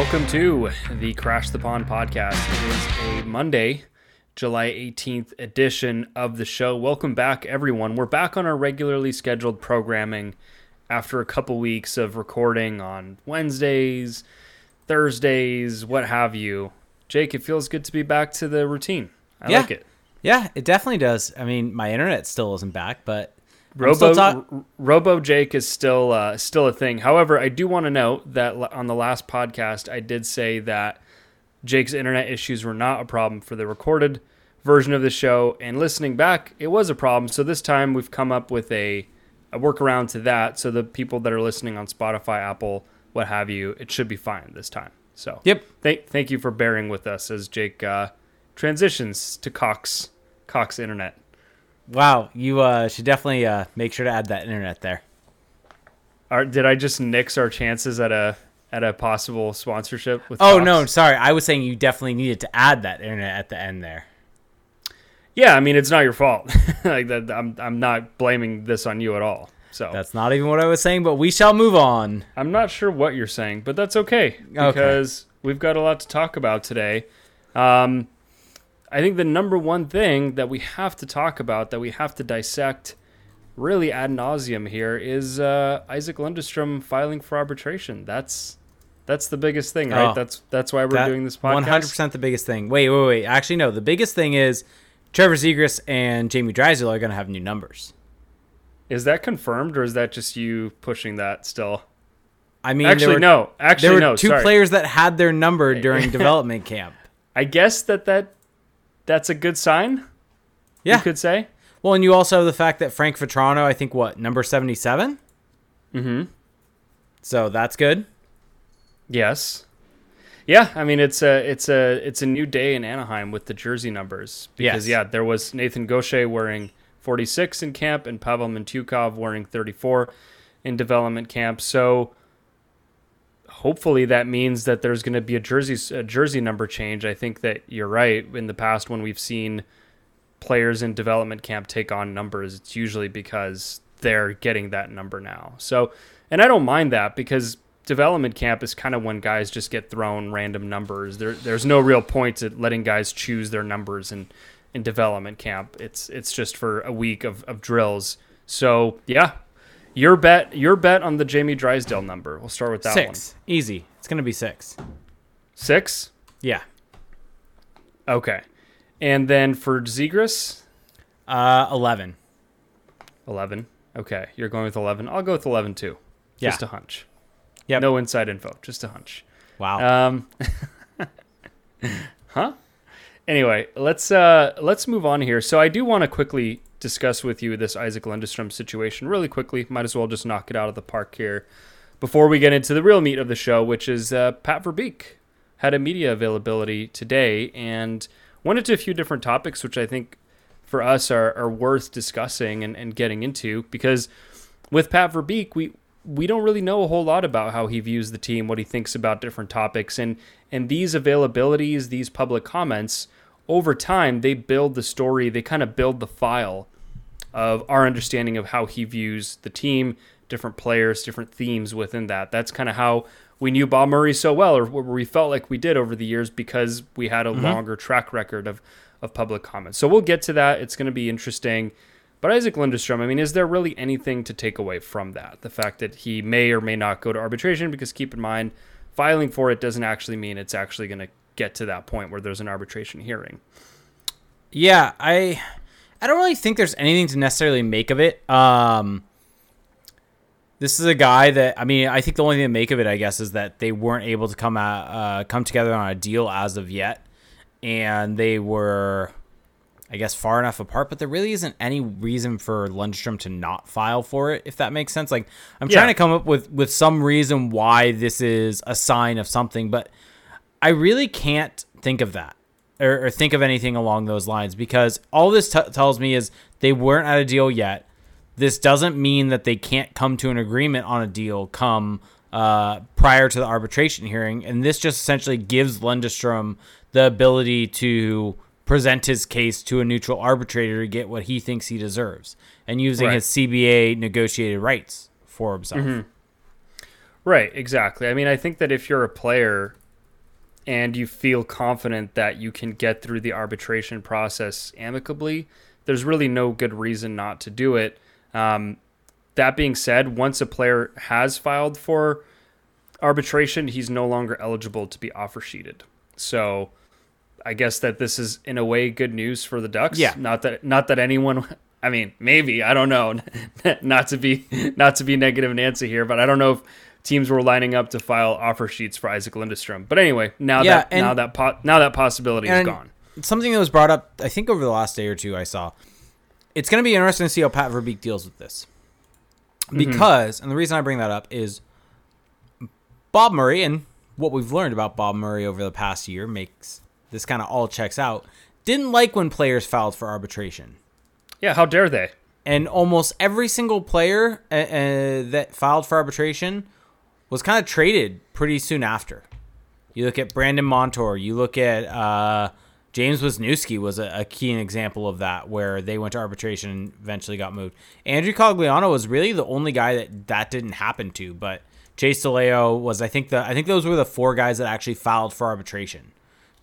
Welcome to the Crash the Pond podcast. It is a Monday, July 18th edition of the show. Welcome back, everyone. We're back on our regularly scheduled programming after a couple weeks of recording on Wednesdays, Thursdays, what have you. Jake, it feels good to be back to the routine. I Yeah. like it. Yeah, it definitely does. I mean, my internet still isn't back, but Robo talk- R- Robo Jake is still uh, still a thing. However, I do want to note that l- on the last podcast, I did say that Jake's internet issues were not a problem for the recorded version of the show, and listening back, it was a problem. So this time, we've come up with a a workaround to that. So the people that are listening on Spotify, Apple, what have you, it should be fine this time. So Yep. thank thank you for bearing with us as Jake uh, transitions to Cox Cox Internet. Wow, you uh, should definitely uh, make sure to add that internet there. Are, did I just nix our chances at a at a possible sponsorship with? Oh Cox? no, sorry. I was saying you definitely needed to add that internet at the end there. Yeah, I mean it's not your fault. like that, I'm I'm not blaming this on you at all. So That's not even what I was saying, but we shall move on. I'm not sure what you're saying, but that's okay because we've got a lot to talk about today. Um, I think the number one thing that we have to talk about, that we have to dissect, really ad nauseum here, is uh, Isac Lundestrom filing for arbitration. That's that's the biggest thing, right? Oh. that's that's why we're doing this podcast. One hundred percent the biggest thing. Wait, wait, wait. Actually, no. The biggest thing is Trevor Zegras and Jamie Drysdale are going to have new numbers. Is that confirmed, or is that just you pushing that still? I mean, Actually, were, no. Actually, There were no. two sorry. players that had their number during development camp. I guess that that that's a good sign. Yeah. You could say. Well, and you also have the fact that Frank Vatrano, I think, what number seventy-seven. Mm-hmm. So that's good. Yes. Yeah, I mean it's a it's a it's a new day in Anaheim with the jersey numbers because Yes. yeah, there was Nathan Gaucher wearing 46 in camp and Pavel Mintyukov wearing 34 in development camp. So hopefully that means that there's going to be a jersey a jersey number change. I think that you're right. In the past when we've seen players in development camp take on numbers, it's usually because they're getting that number now. So, and I don't mind that because development camp is kind of when guys just get thrown random numbers. There, there's no real point to letting guys choose their numbers in, in development camp. It's it's just for a week of, of drills. So yeah, your bet your bet on the Jamie Drysdale number. We'll start with that one. six, easy. It's gonna be six. Six. Yeah. Okay, and then for Zegras, Uh, eleven. eleven. Okay, you're going with eleven. I'll go with eleven too. Yeah. Just a hunch. Yeah. No inside info. Just a hunch. Wow. Um, huh? Anyway, let's uh, let's move on here. So I do want to quickly discuss with you this Isac Lundestrom situation really quickly. Might as well just knock it out of the park here before we get into the real meat of the show, which is uh, Pat Verbeek had a media availability today and went into a few different topics, which I think for us are, are worth discussing and, and getting into because with Pat Verbeek, we we don't really know a whole lot about how he views the team, what he thinks about different topics, and and these availabilities, these public comments, over time they build the story, they kind of build the file of our understanding of how he views the team, different players, different themes within that. That's kind of how we knew Bob Murray so well, or we felt like we did over the years because we had a mm-hmm. longer track record of of public comments. So we'll get to that. It's going to be interesting. But Isac Lindstrom, I mean, is there really anything to take away from that? The fact that he may or may not go to arbitration, because keep in mind, filing for it doesn't actually mean it's actually going to get to that point where there's an arbitration hearing. yeah, I I don't really think there's anything to necessarily make of it. Um this is a guy that I mean, I think the only thing to make of it, I guess, is that they weren't able to come out, uh, come together on a deal as of yet, and they were, I guess, far enough apart. But there really isn't any reason for Lundstrom to not file for it, if that makes sense. Like I'm Yeah. trying to come up with with some reason why this is a sign of something, but I really can't think of that or, or think of anything along those lines because all this t- tells me is they weren't at a deal yet. This doesn't mean that they can't come to an agreement on a deal come uh, prior to the arbitration hearing, and this just essentially gives Lundestrom the ability to present his case to a neutral arbitrator to get what he thinks he deserves, and using Right. his CBA negotiated rights for himself. Right, exactly. I mean, I think that if you're a player and you feel confident that you can get through the arbitration process amicably, there's really no good reason not to do it. Um, that being said, once a player has filed for arbitration, he's no longer eligible to be offer sheeted. So I guess that this is in a way good news for the Ducks. Yeah. Not that not that anyone I mean, maybe, I don't know. not to be not to be negative Nancy here, but I don't know if teams were lining up to file offer sheets for Isac Lindstrom. But anyway, now Yeah, that now that po- now that possibility is gone. Something that was brought up, I think, over the last day or two, I saw. It's going to be interesting to see how Pat Verbeek deals with this. Because, and the reason I bring that up is Bob Murray, and what we've learned about Bob Murray over the past year makes this kind of all checks out. Didn't like when players filed for arbitration. Yeah, how dare they? And almost every single player uh, uh, that filed for arbitration was kind of traded pretty soon after. You look at Brandon Montour. You look at uh, James Wisniewski was a, a key example of that, where they went to arbitration and eventually got moved. Andrew Cogliano was really the only guy that that didn't happen to, but Chase DeLeo was, I think the I think those were the four guys that actually filed for arbitration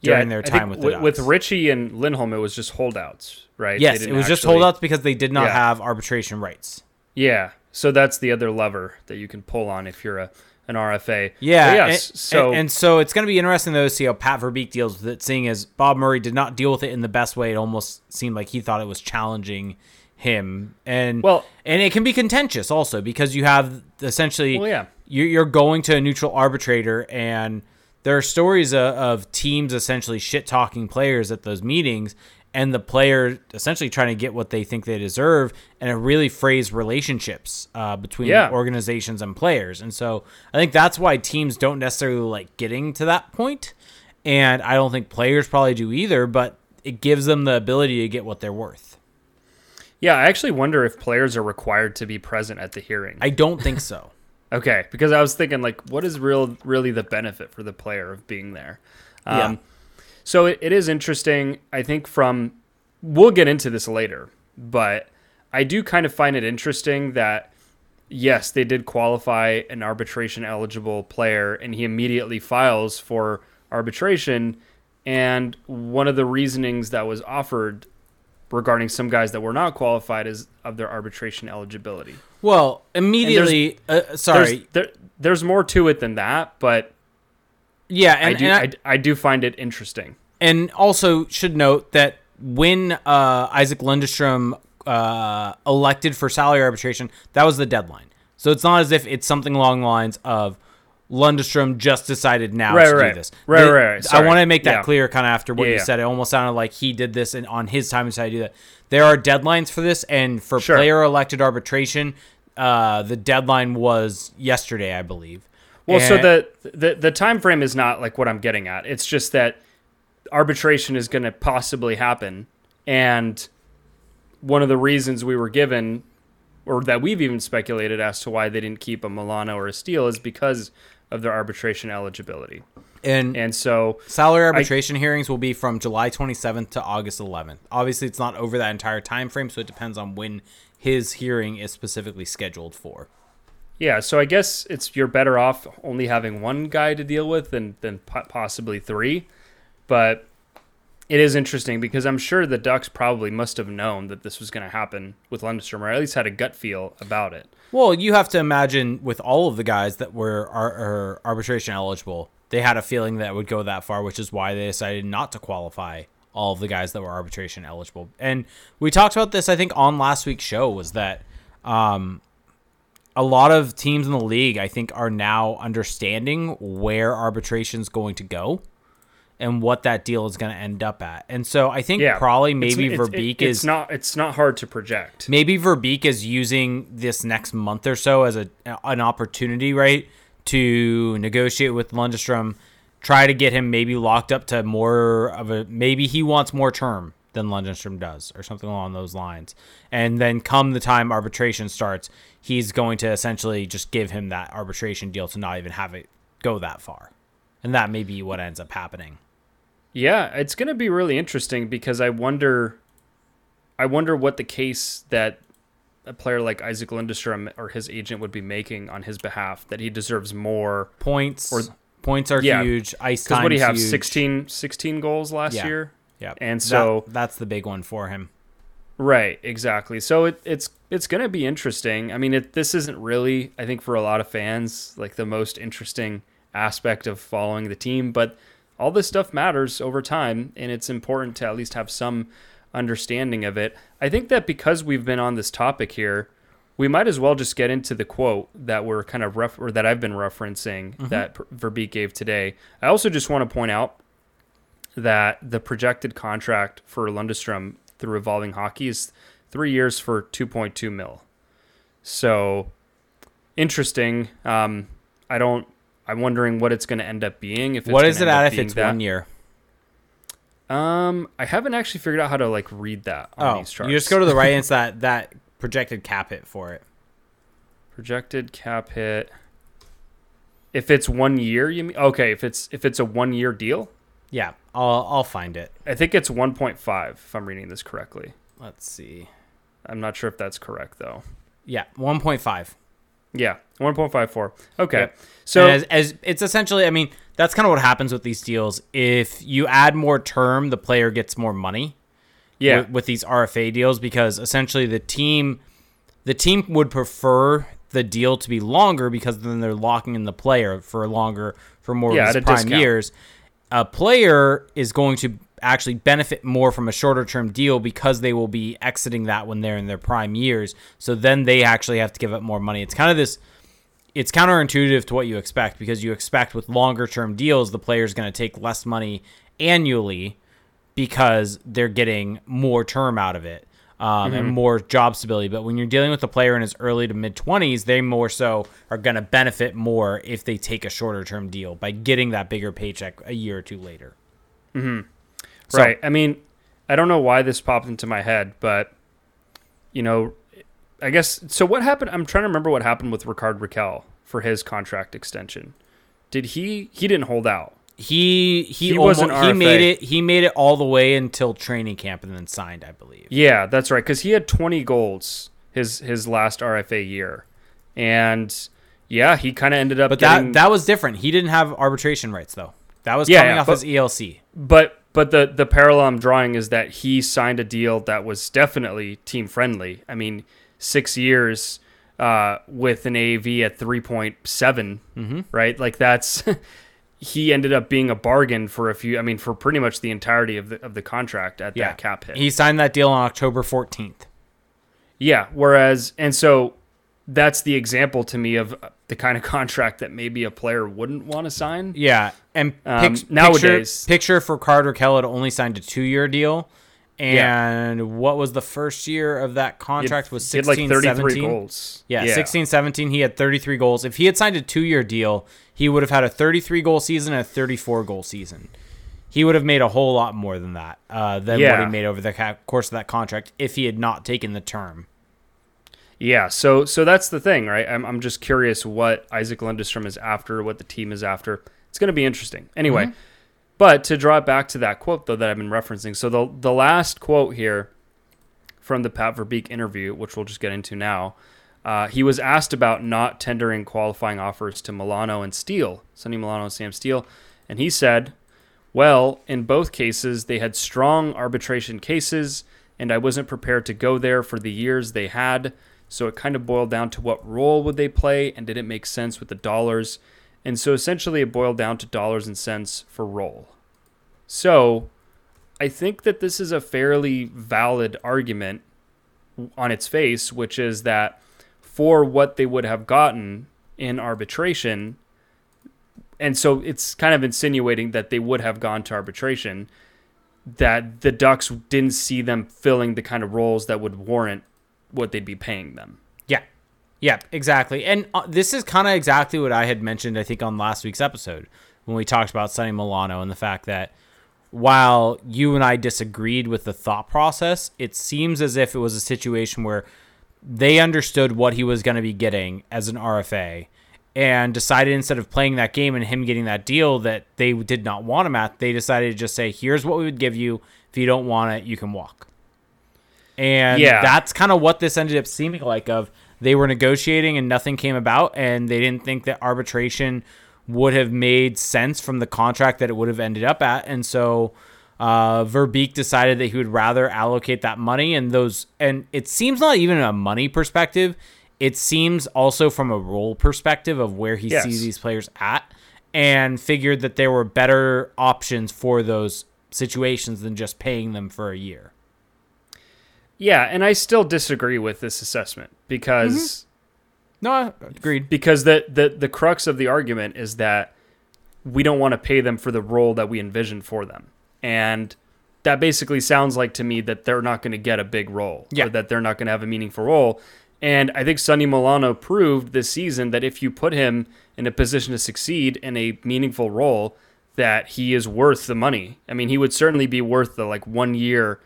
during their time with the wi- with Ritchie and Lindholm, it was just holdouts, right? Yes, it was just holdouts because they did not Yeah. have arbitration rights. Yeah, so that's the other lever that you can pull on if you're a an RFA. Yeah. But yes. and, so and, and so it's going to be interesting though to see how Pat Verbeek deals with it, seeing as Bob Murray did not deal with it in the best way. It almost seemed like he thought it was challenging him, and Well- and it can be contentious also because you have essentially Well, yeah. you're, going to a neutral arbitrator and. There are stories of, of teams essentially shit talking players at those meetings, and the player essentially trying to get what they think they deserve, and it really frays relationships uh, between Yeah. organizations and players. And so I think that's why teams don't necessarily like getting to that point, and I don't think players probably do either. But it gives them the ability to get what they're worth. yeah, I actually wonder if players are required to be present at the hearing. I don't think so. Okay, because I was thinking like, what is real really the benefit for the player of being there? Um, Yeah. So it, it is interesting. I think from we'll get into this later, but I do kind of find it interesting that yes, they did qualify an arbitration eligible player, and he immediately files for arbitration. And one of the reasonings that was offered regarding some guys that were not qualified is of their arbitration eligibility. Well, immediately, uh, sorry, There's, there, there's more to it than that, but yeah, I and, do and I- I, I do find it interesting. and also should note that when uh, Isac Lindstrom uh, elected for salary arbitration, that was the deadline. So it's not as if it's something along the lines of Lundstrom just decided now Right, to right. do this. Right, The- right, right. I want to make that Yeah. clear kind of after what Yeah, you yeah. said. It almost sounded like he did this and on his time and decided to do that. There are deadlines for this, and for Sure. player elected arbitration, uh, the deadline was yesterday, I believe. Well, so the, the the time frame is not like what I'm getting at. It's just that arbitration is going to possibly happen, and one of the reasons we were given, or that we've even speculated as to why they didn't keep a Milano or a Steele, is because of their arbitration eligibility. and And so, Salary arbitration hearings will be from July 27th to August 11th. Obviously, it's not over that entire time frame, so it depends on when his hearing is specifically scheduled for. Yeah, so I guess it's you're better off only having one guy to deal with than than possibly three. But it is interesting because I'm sure the Ducks probably must have known that this was going to happen with Lundstrom, or at least had a gut feel about it. Well, you have to imagine with all of the guys that were are, are arbitration eligible, they had a feeling that would go that far, which is why they decided not to qualify all of the guys that were arbitration eligible. And we talked about this, I think, on last week's show, was that um, a lot of teams in the league, I think, are now understanding where arbitration's going to go and what that deal is going to end up at. And so I think Yeah, probably maybe it's, Verbeek it- it's is not it's not hard to project. maybe Verbeek is using this next month or so as a an opportunity, right, to negotiate with Lundstrom, try to get him maybe locked up to more of a maybe he wants more term than Lundstrom does, or something along those lines. And then come the time arbitration starts, he's going to essentially just give him that arbitration deal to not even have it go that far. And that may be what ends up happening. Yeah, it's going to be really interesting because I wonder, I wonder what the case that a player like Isac Lindstrom or his agent would be making on his behalf that he deserves more Points or Points are Yeah. huge. Ice Because what do you have? Huge. 16, 16 goals last Yeah. year. Yeah, And That- so- that's the big one for him. Right, exactly. So it, it's it's going to be interesting. I mean, it, this isn't really, I think, for a lot of fans, like the most interesting aspect of following the team. But all this stuff matters over time, and it's important to at least have some understanding of it. I think that because we've been on this topic here, we might as well just get into the quote that we're kind of ref- or that I've been referencing mm-hmm. that Verbeek gave today. I also just want to point out that the projected contract for Lundestrom through Evolving Hockey is three years for 2.2 mil. So interesting. Um, I don't. I'm wondering what it's going to end up being. If it's What it at if it's that. one year? Um, I haven't actually figured out how to like read that on Oh, these charts. you just go to the right and it's that that projected cap hit for it. projected cap hit. If it's one year, you mean? Okay, if it's if it's a one year deal, Yeah, I'll I'll find it. I think it's 1.5. If I'm reading this correctly, Let's see. I'm not sure if that's correct though. Yeah, one point five. Yeah, 1.54. Okay, Yep. so So as, as it's essentially, I mean, that's kind of what happens with these deals. If you add more term, the player gets more money. yeah, with, with these RFA deals because essentially the team the team would prefer the deal to be longer because then they're locking in the player for longer for more Yeah, of his prime discount. years. A player is going to actually benefit more from a shorter term deal because they will be exiting that when they're in their prime years. So then they actually have to give up more money. It's kind of this it's counterintuitive to what you expect because you expect with longer term deals the player is going to take less money annually because they're getting more term out of it um, and more job stability. But when you're dealing with a player in his early to mid 20s, they more so are going to benefit more if they take a shorter term deal by getting that bigger paycheck a year or two later. So- right. I mean, I don't know why this popped into my head, but you know, I guess so. What happened? I'm trying to remember what happened with Rickard Rakell for his contract extension. Did he? He didn't hold out. He he, He was almo- an he made it he made it all the way until training camp and then signed, I believe. Yeah, that's right. Because he had 20 goals his his last RFA year, and yeah, he kind of ended up. But getting, that that was different. He didn't have arbitration rights though. That was Yeah, coming yeah, off but- his ELC. but but the the parallel I'm drawing is that he signed a deal that was definitely team friendly. I mean, six years uh, with an AV at 3.7, Mm-hmm. right? Like that's he ended up being a bargain for a few. I mean, for pretty much the entirety of the of the contract at Yeah, that cap hit. He signed that deal on October 14th. Yeah. Whereas, and so that's the example to me of the kind of contract that maybe a player wouldn't want to sign. Yeah, and Um, pic- nowadays- picture, picture for Rickard Rakell had only signed a two-year deal, Yeah. and what was the first year of that contract was He had 16, like 33 17? goals. Yeah, 16, 17, he had 33 goals. If he had signed a two-year deal, he would have had a 33 goal season and a 34 goal season. He would have made a whole lot more than that uh, than what he made over the ca- course of that contract if he had not taken the term. Yeah, so so that's the thing, right? I'm I'm just curious what Isac Lundestrom is after, what the team is after. It's going to be interesting. Anyway, but to draw back to that quote though that I've been referencing. So the the last quote here from the Pat Verbeek interview, which we'll just get into now, uh, he was asked about not tendering qualifying offers to Milano and Steele, Sonny Milano and Sam Steele, and he said, "Well, in both cases, they had strong arbitration cases." And I wasn't prepared to go there for the years they had. So it kind of boiled down to what role would they play and did it make sense with the dollars? And so essentially it boiled down to dollars and cents for role. So I think that this is a fairly valid argument on its face, which is that for what they would have gotten in arbitration, and so it's kind of insinuating that they would have gone to arbitration, that the Ducks didn't see them filling the kind of roles that would warrant what they'd be paying them. Yeah. Yeah, exactly. And uh, this is kind of exactly what I had mentioned, I think, on last week's episode when we talked about Sonny Milano and the fact that while you and I disagreed with the thought process, it seems as if it was a situation where they understood what he was going to be getting as an RFA and decided instead of playing that game and him getting that deal that they did not want him at, they decided to just say, here's what we would give you. If you don't want it, you can walk. And Yeah. that's kind of what this ended up seeming like of they were negotiating and nothing came about and they didn't think that arbitration would have made sense from the contract that it would have ended up at. And so uh, Verbeek decided that he would rather allocate that money and those. And it seems not even a money perspective. It seems also from a role perspective of where he Yes. sees these players at, and figured that there were better options for those situations than just paying them for a year. Yeah, and I still disagree with this assessment because mm-hmm. No, I agreed. because the, the the crux of the argument is that we don't want to pay them for the role that we envisioned for them. And that basically sounds like to me that they're not going to get a big role Yeah. or that they're not going to have a meaningful role. And I think Sonny Milano proved this season that if you put him in a position to succeed in a meaningful role, that he is worth the money. I mean, he would certainly be worth the like one year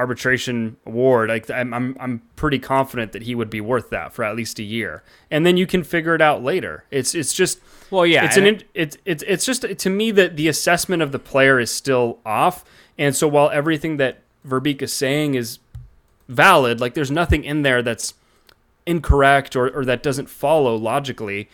arbitration award. Like I'm, I'm, I'm pretty confident that he would be worth that for at least a year, and then you can figure it out later. It's, it's just, Well, yeah, it's an, in- it's, it's, it's just to me that the assessment of the player is still off. And so while everything that Verbeek is saying is valid, like there's nothing in there that's incorrect or, or that doesn't follow logically.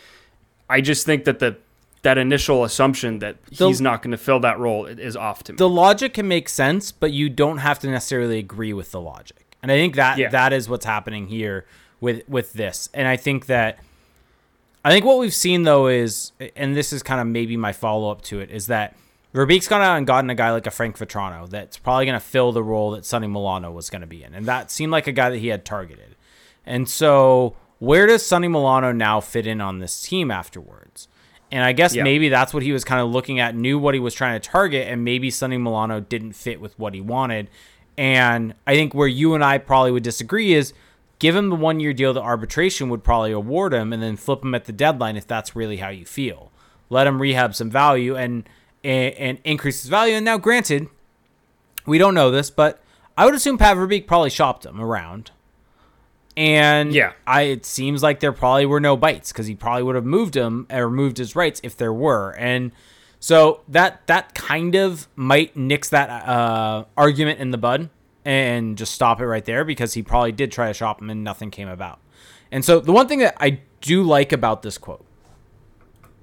I just think that the that initial assumption that The- he's not going to fill that role is off to me. the logic can make sense, but you don't have to necessarily agree with the logic. And I think that Yeah. that is what's happening here with with this. And I think that I think what we've seen though is, and this is kind of maybe my follow up to it, is that Verbeek's gone out and gotten a guy like a Frank Vatrano that's probably going to fill the role that Sonny Milano was going to be in, and that seemed like a guy that he had targeted. And so, where does Sonny Milano now fit in on this team afterwards? And I guess Yeah. maybe that's what he was kind of looking at, knew what he was trying to target, and maybe Sonny Milano didn't fit with what he wanted. And I think where you and I probably would disagree is give him the one year deal that arbitration would probably award him, and then flip him at the deadline if that's really how you feel. Let him rehab some value and and, and increase his value. And now, granted, we don't know this, but I would assume Pat Verbeek probably shopped him around. And Yeah. I it seems like there probably were no bites because he probably would have moved him or moved his rights if there were. And so that that kind of might nix that uh, argument in the bud and just stop it right there because he probably did try to shop him and nothing came about. And so the one thing that I do like about this quote,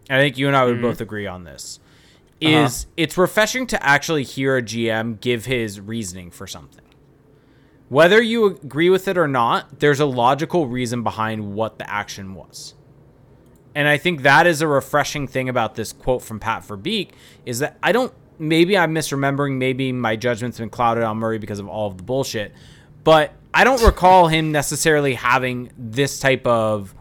I think you and I would both agree on this, is it's refreshing to actually hear a GM give his reasoning for something. Whether you agree with it or not, there's a logical reason behind what the action was. And I think that is a refreshing thing about this quote from Pat Verbeek is that I don't maybe I'm misremembering, maybe my judgment's been clouded on Murray because of all of the bullshit, but I don't recall him necessarily having this type of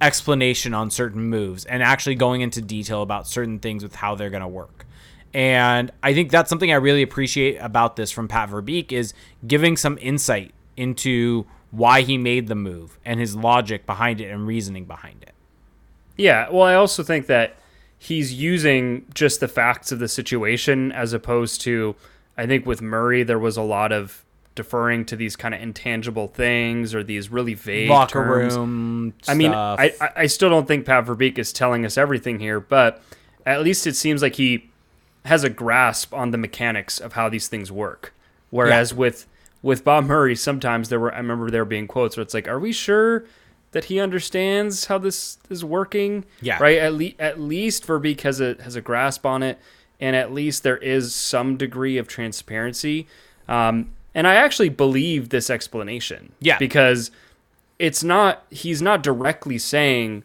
explanation on certain moves and actually going into detail about certain things with how they're going to work. And I think that's something I really appreciate about this from Pat Verbeek is giving some insight into why he made the move and his logic behind it and reasoning behind it. Yeah, well, I also think that he's using just the facts of the situation as opposed to, I think with Murray, there was a lot of deferring to these kind of intangible things or these really vague Locker terms. room. I mean, stuff. I I still don't think Pat Verbeek is telling us everything here, but at least it seems like he has a grasp on the mechanics of how these things work. Whereas with with Bob Murray, sometimes there were I remember there being quotes where it's like, "Are we sure that he understands how this is working?" Yeah. right. At least at least Verbeek has a has a grasp on it, and at least there is some degree of transparency. Um, and I actually believe this explanation. Yeah. because it's not he's not directly saying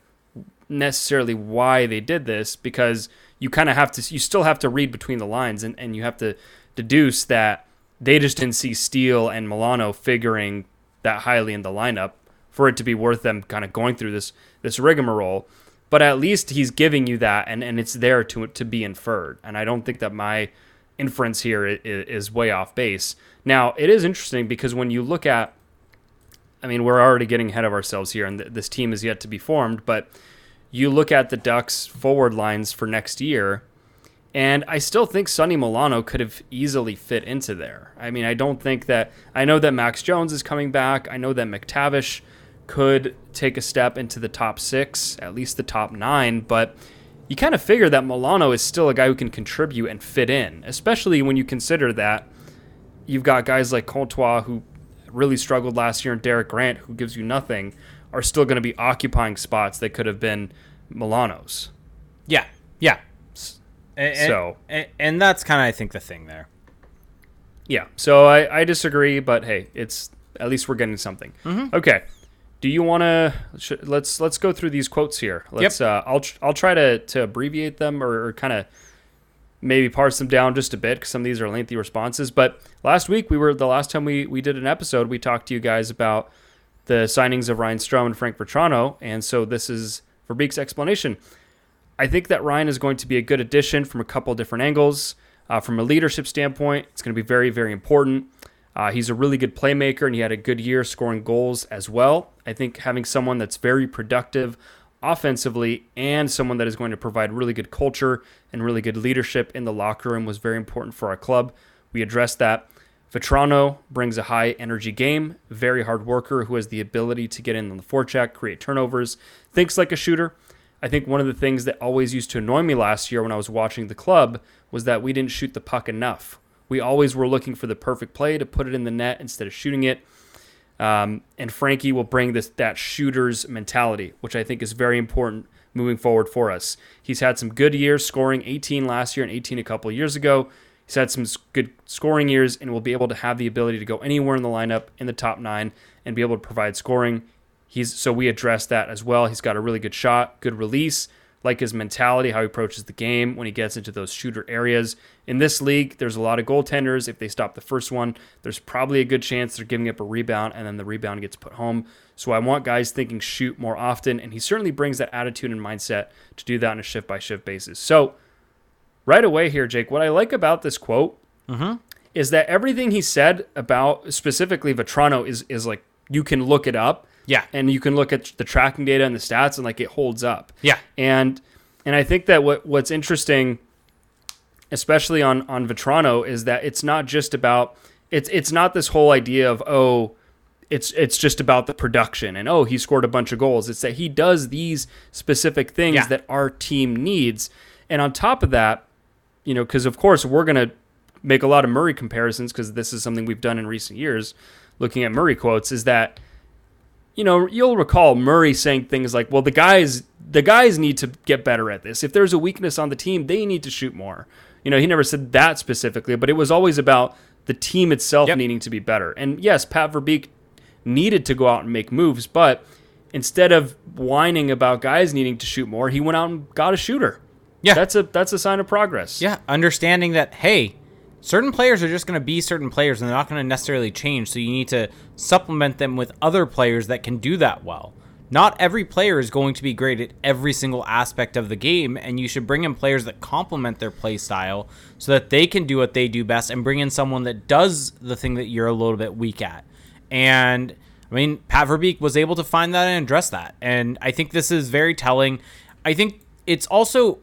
necessarily why they did this because you kind of have to you still have to read between the lines and, and you have to deduce that they just didn't see Steele and Milano figuring that highly in the lineup for it to be worth them kind of going through this this rigmarole. But at least he's giving you that and, and it's there to to be inferred. And I don't think that my inference here is, is way off base. Now, it is interesting because when you look at I mean, we're already getting ahead of ourselves here, and th- this team is yet to be formed. But you look at the Ducks' forward lines for next year, and I still think Sonny Milano could have easily fit into there. I mean, I don't think that. I know that Max Jones is coming back. I know that McTavish could take a step into the top six, at least the top nine. But you kind of figure that Milano is still a guy who can contribute and fit in, especially when you consider that you've got guys like Comtois who really struggled last year and Derek Grant, who gives you nothing, are still going to be occupying spots that could have been Milano's. Yeah. Yeah. And, So- and, and that's kind of I think the thing there. Yeah. So I, I disagree, but hey, it's at least we're getting something. Mm-hmm. Okay. Do you want to sh- let's let's go through these quotes here. Let's uh I'll tr- I'll try to to abbreviate them or, or kind of maybe parse them down just a bit because some of these are lengthy responses. But last week we were the last time we we did an episode, we talked to you guys about the signings of Ryan Strome and Frank Vatrano, and so this is Verbeek's explanation. I think that Ryan is going to be a good addition from a couple different angles. Uh, from a leadership standpoint, it's going to be very, very important. Uh, he's a really good playmaker, and he had a good year scoring goals as well. I think having someone that's very productive offensively and someone that is going to provide really good culture and really good leadership in the locker room was very important for our club. We addressed that. Vatrano brings a high energy game, very hard worker who has the ability to get in on the forecheck, create turnovers, thinks like a shooter. I think one of the things that always used to annoy me last year when I was watching the club was that we didn't shoot the puck enough. We always were looking for the perfect play to put it in the net instead of shooting it. Um, and Frankie will bring this that shooter's mentality, which I think is very important moving forward for us. He's had some good years, scoring 18 last year and 18 a couple years ago. He's had some good scoring years and will be able to have the ability to go anywhere in the lineup in the top nine and be able to provide scoring. He's so we address that as well. He's got a really good shot, good release, like his mentality, how he approaches the game when he gets into those shooter areas. In this league, there's a lot of goaltenders. If they stop the first one, there's probably a good chance they're giving up a rebound and then the rebound gets put home. So I want guys thinking shoot more often, and he certainly brings that attitude and mindset to do that on a shift by shift basis. So right away here, Jake, what I like about this quote mm-hmm. is that everything he said about specifically Vatrano is is like you can look it up Yeah. and you can look at the tracking data and the stats and like it holds up. Yeah. And and I think that what what's interesting especially on on Vatrano is that it's not just about it's it's not this whole idea of oh it's it's just about the production and oh he scored a bunch of goals. It's that he does these specific things Yeah. that our team needs. And on top of that, you know, because of course we're gonna make a lot of Murray comparisons because this is something we've done in recent years, looking at Murray quotes, is that you know, you'll recall Murray saying things like, "Well, the guys, the guys need to get better at this. If there's a weakness on the team, they need to shoot more." You know, he never said that specifically, but it was always about the team itself Yep. needing to be better. And yes, Pat Verbeek needed to go out and make moves, but instead of whining about guys needing to shoot more, he went out and got a shooter. Yeah. That's a that's a sign of progress. Yeah, understanding that hey, certain players are just going to be certain players and they're not going to necessarily change, so you need to supplement them with other players that can do that well. Not every player is going to be great at every single aspect of the game, and you should bring in players that complement their play style so that they can do what they do best and bring in someone that does the thing that you're a little bit weak at. And I mean, Pat Verbeek was able to find that and address that. And I think this is very telling. I think it's also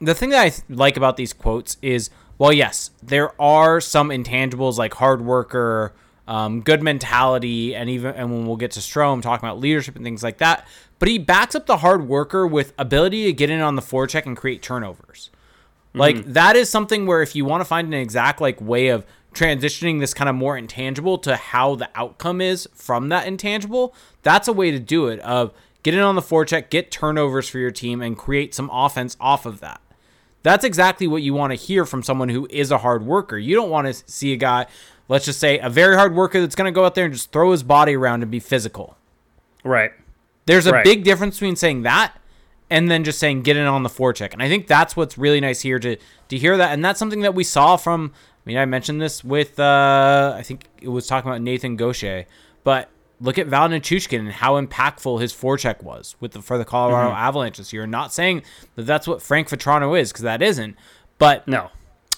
the thing that I th- like about these quotes is, well, yes, there are some intangibles like hard worker, um, good mentality, and even and when we'll get to Strome talking about leadership and things like that. But he backs up the hard worker with ability to get in on the forecheck and create turnovers. Like that is something where if you want to find an exact like way of transitioning this kind of more intangible to how the outcome is from that intangible, that's a way to do it. Of get in on the forecheck, get turnovers for your team, and create some offense off of that. That's exactly what you want to hear from someone who is a hard worker. You don't want to see a guy, let's just say, a very hard worker that's going to go out there and just throw his body around and be physical. Right. There's a Right. big difference between saying that and then just saying get in on the forecheck. And I think that's what's really nice here to to hear that. And that's something that we saw from. I mean, I mentioned this with uh, I think it was talking about Nathan Gaucher, but look at Val Nichushkin and how impactful his forecheck was with the, for the Colorado Avalanche this year. Not saying that that's what Frank Vatrano is because that isn't, but No.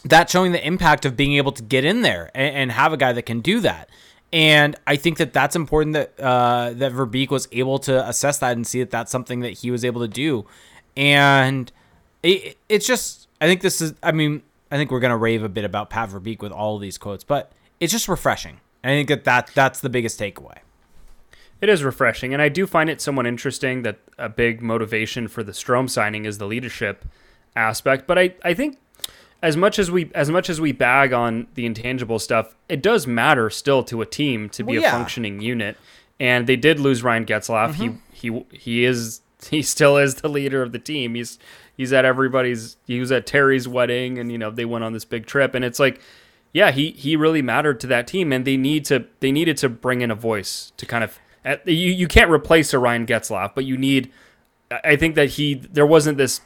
that's showing the impact of being able to get in there and, and have a guy that can do that. And I think that that's important that uh, that Verbeek was able to assess that and see that that's something that he was able to do. And it, it's just, I think this is, I mean, I think we're gonna rave a bit about Pat Verbeek with all these quotes, but it's just refreshing. I think that, that that's the biggest takeaway. It is refreshing, and I do find it somewhat interesting that a big motivation for the Strome signing is the leadership aspect. But I, I think as much as we as much as we bag on the intangible stuff, it does matter still to a team to be Well, a yeah. Mm-hmm. functioning unit. And they did lose Ryan Getzlaf. He he he is he still is the leader of the team. He's he's at everybody's. He was at Terry's wedding, and you know they went on this big trip, and it's like, yeah, he he really mattered to that team, and they need to they needed to bring in a voice to kind of. You you can't replace a Ryan Getzlaf, but you need. I think that he there wasn't this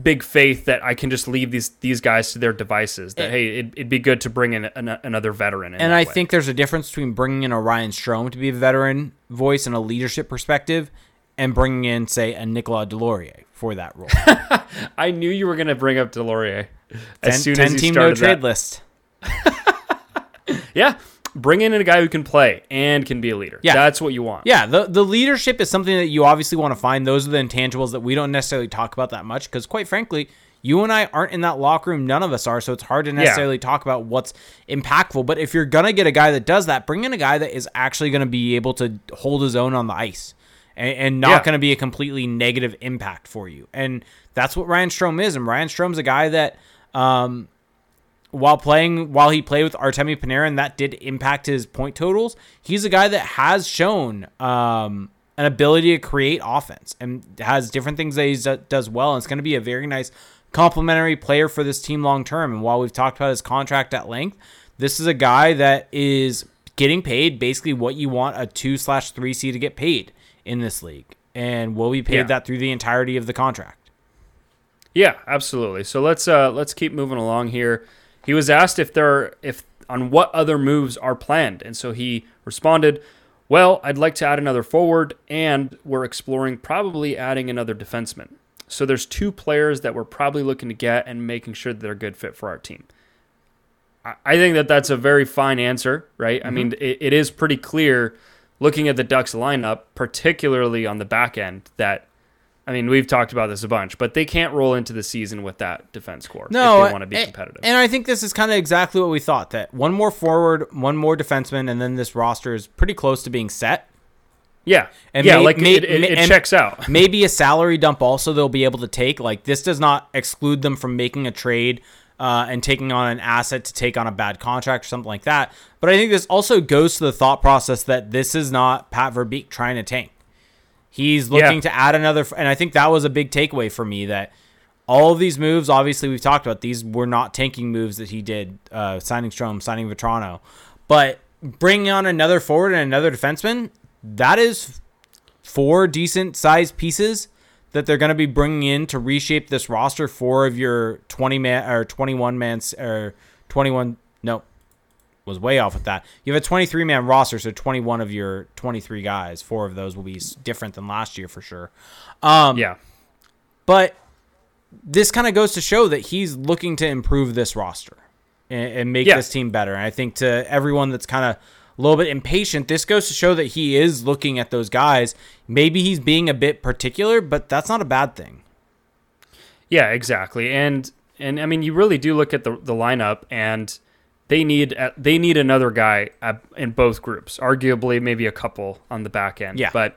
big faith that I can just leave these these guys to their devices. That eh. hey, it, would be good to bring in an, another veteran. and I way. think there's a difference between bringing in a Ryan Strome to be a veteran voice and a leadership perspective, and bringing in say a Nicolas Deslauriers for that role. I knew you were going to bring up Deslauriers as ten, soon ten as you team no trade that. list. yeah, bring in a guy who can play and can be a leader. Yeah, that's what you want. Yeah, the the leadership is something that you obviously want to find. Those are the intangibles that we don't necessarily talk about that much because, quite frankly, you and I aren't in that locker room. None of us are, so it's hard to necessarily yeah. talk about what's impactful. But if you're gonna get a guy that does that, bring in a guy that is actually gonna be able to hold his own on the ice and, and not yeah. gonna be a completely negative impact for you. And that's what Ryan Strome is. And Ryan Strome's a guy that. Um, while playing while he played with Artemi Panarin, that did impact his point totals. He's a guy that has shown um, an ability to create offense and has different things that he does well. And it's going to be a very nice complementary player for this team long term. And while we've talked about his contract at length, this is a guy that is getting paid basically what you want a two slash three C to get paid in this league, and will be paid yeah. that through the entirety of the contract. Yeah, absolutely. So let's uh, let's keep moving along here. He was asked if there are, if on what other moves are planned, and so he responded, "Well, I'd like to add another forward, and we're exploring probably adding another defenseman. So there's two players that we're probably looking to get and making sure that they're a good fit for our team." I think that that's a very fine answer, right? Mm-hmm. I mean, it, it is pretty clear looking at the Ducks lineup, particularly on the back end, that I mean, we've talked about this a bunch, but they can't roll into the season with that defense core no, if they want to be competitive. And I think this is kind of exactly what we thought that one more forward, one more defenseman, and then this roster is pretty close to being set. Yeah, and yeah, may, like may, it, it, it checks out. maybe a salary dump also they'll be able to take. Like this does not exclude them from making a trade uh, and taking on an asset to take on a bad contract or something like that. But I think this also goes to the thought process that this is not Pat Verbeek trying to tank. He's looking yeah. to add another, and I think that was a big takeaway for me that all of these moves, obviously we've talked about these were not tanking moves that he did, uh, signing Strome, signing Vatrano, but bringing on another forward and another defenseman, that is four decent sized pieces that they're going to be bringing in to reshape this roster. Four of your twenty man or twenty one man or twenty one no was way off with that. You have a 23 man roster, so 21 of your 23 guys, four of those will be different than last year for sure. Um, yeah. But this kind of goes to show that he's looking to improve this roster and, and make yeah. this team better. And I think to everyone that's kind of a little bit impatient, this goes to show that he is looking at those guys. Maybe he's being a bit particular, but that's not a bad thing. Yeah, exactly. And and I mean, you really do look at the the lineup and they need uh, they need another guy in both groups. Arguably, maybe a couple on the back end. Yeah, but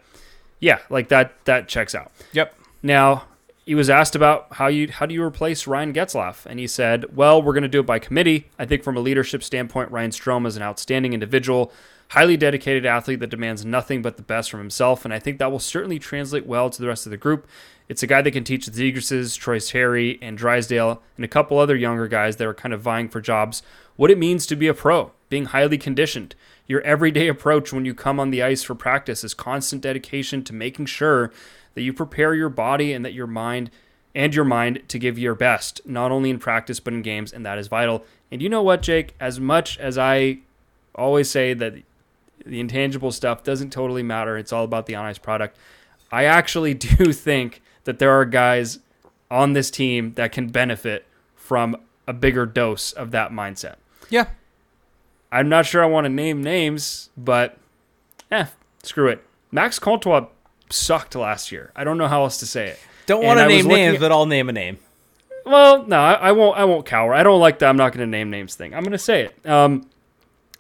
yeah, like that that checks out. Yep. Now he was asked about how you how do you replace Ryan Getzlaf, and he said, "Well, we're going to do it by committee. I think from a leadership standpoint, Ryan Strome is an outstanding individual." Highly dedicated athlete that demands nothing but the best from himself, and I think that will certainly translate well to the rest of the group. It's a guy that can teach the Zegras, Troy Terry, and Drysdale, and a couple other younger guys that are kind of vying for jobs what it means to be a pro, being highly conditioned. Your everyday approach when you come on the ice for practice is constant dedication to making sure that you prepare your body and that your mind and your mind to give your best, not only in practice but in games, and that is vital. And you know what, Jake? As much as I always say that the intangible stuff doesn't totally matter, it's all about the on ice product. I actually do think that there are guys on this team that can benefit from a bigger dose of that mindset. Yeah. I'm not sure I want to name names, but eh, screw it. Max Comtois sucked last year. I don't know how else to say it. Don't want to name names, at, but I'll name a name. Well, no, I, I, won't. I won't cower. I don't like that. I'm not going to name names thing. I'm going to say it. Um,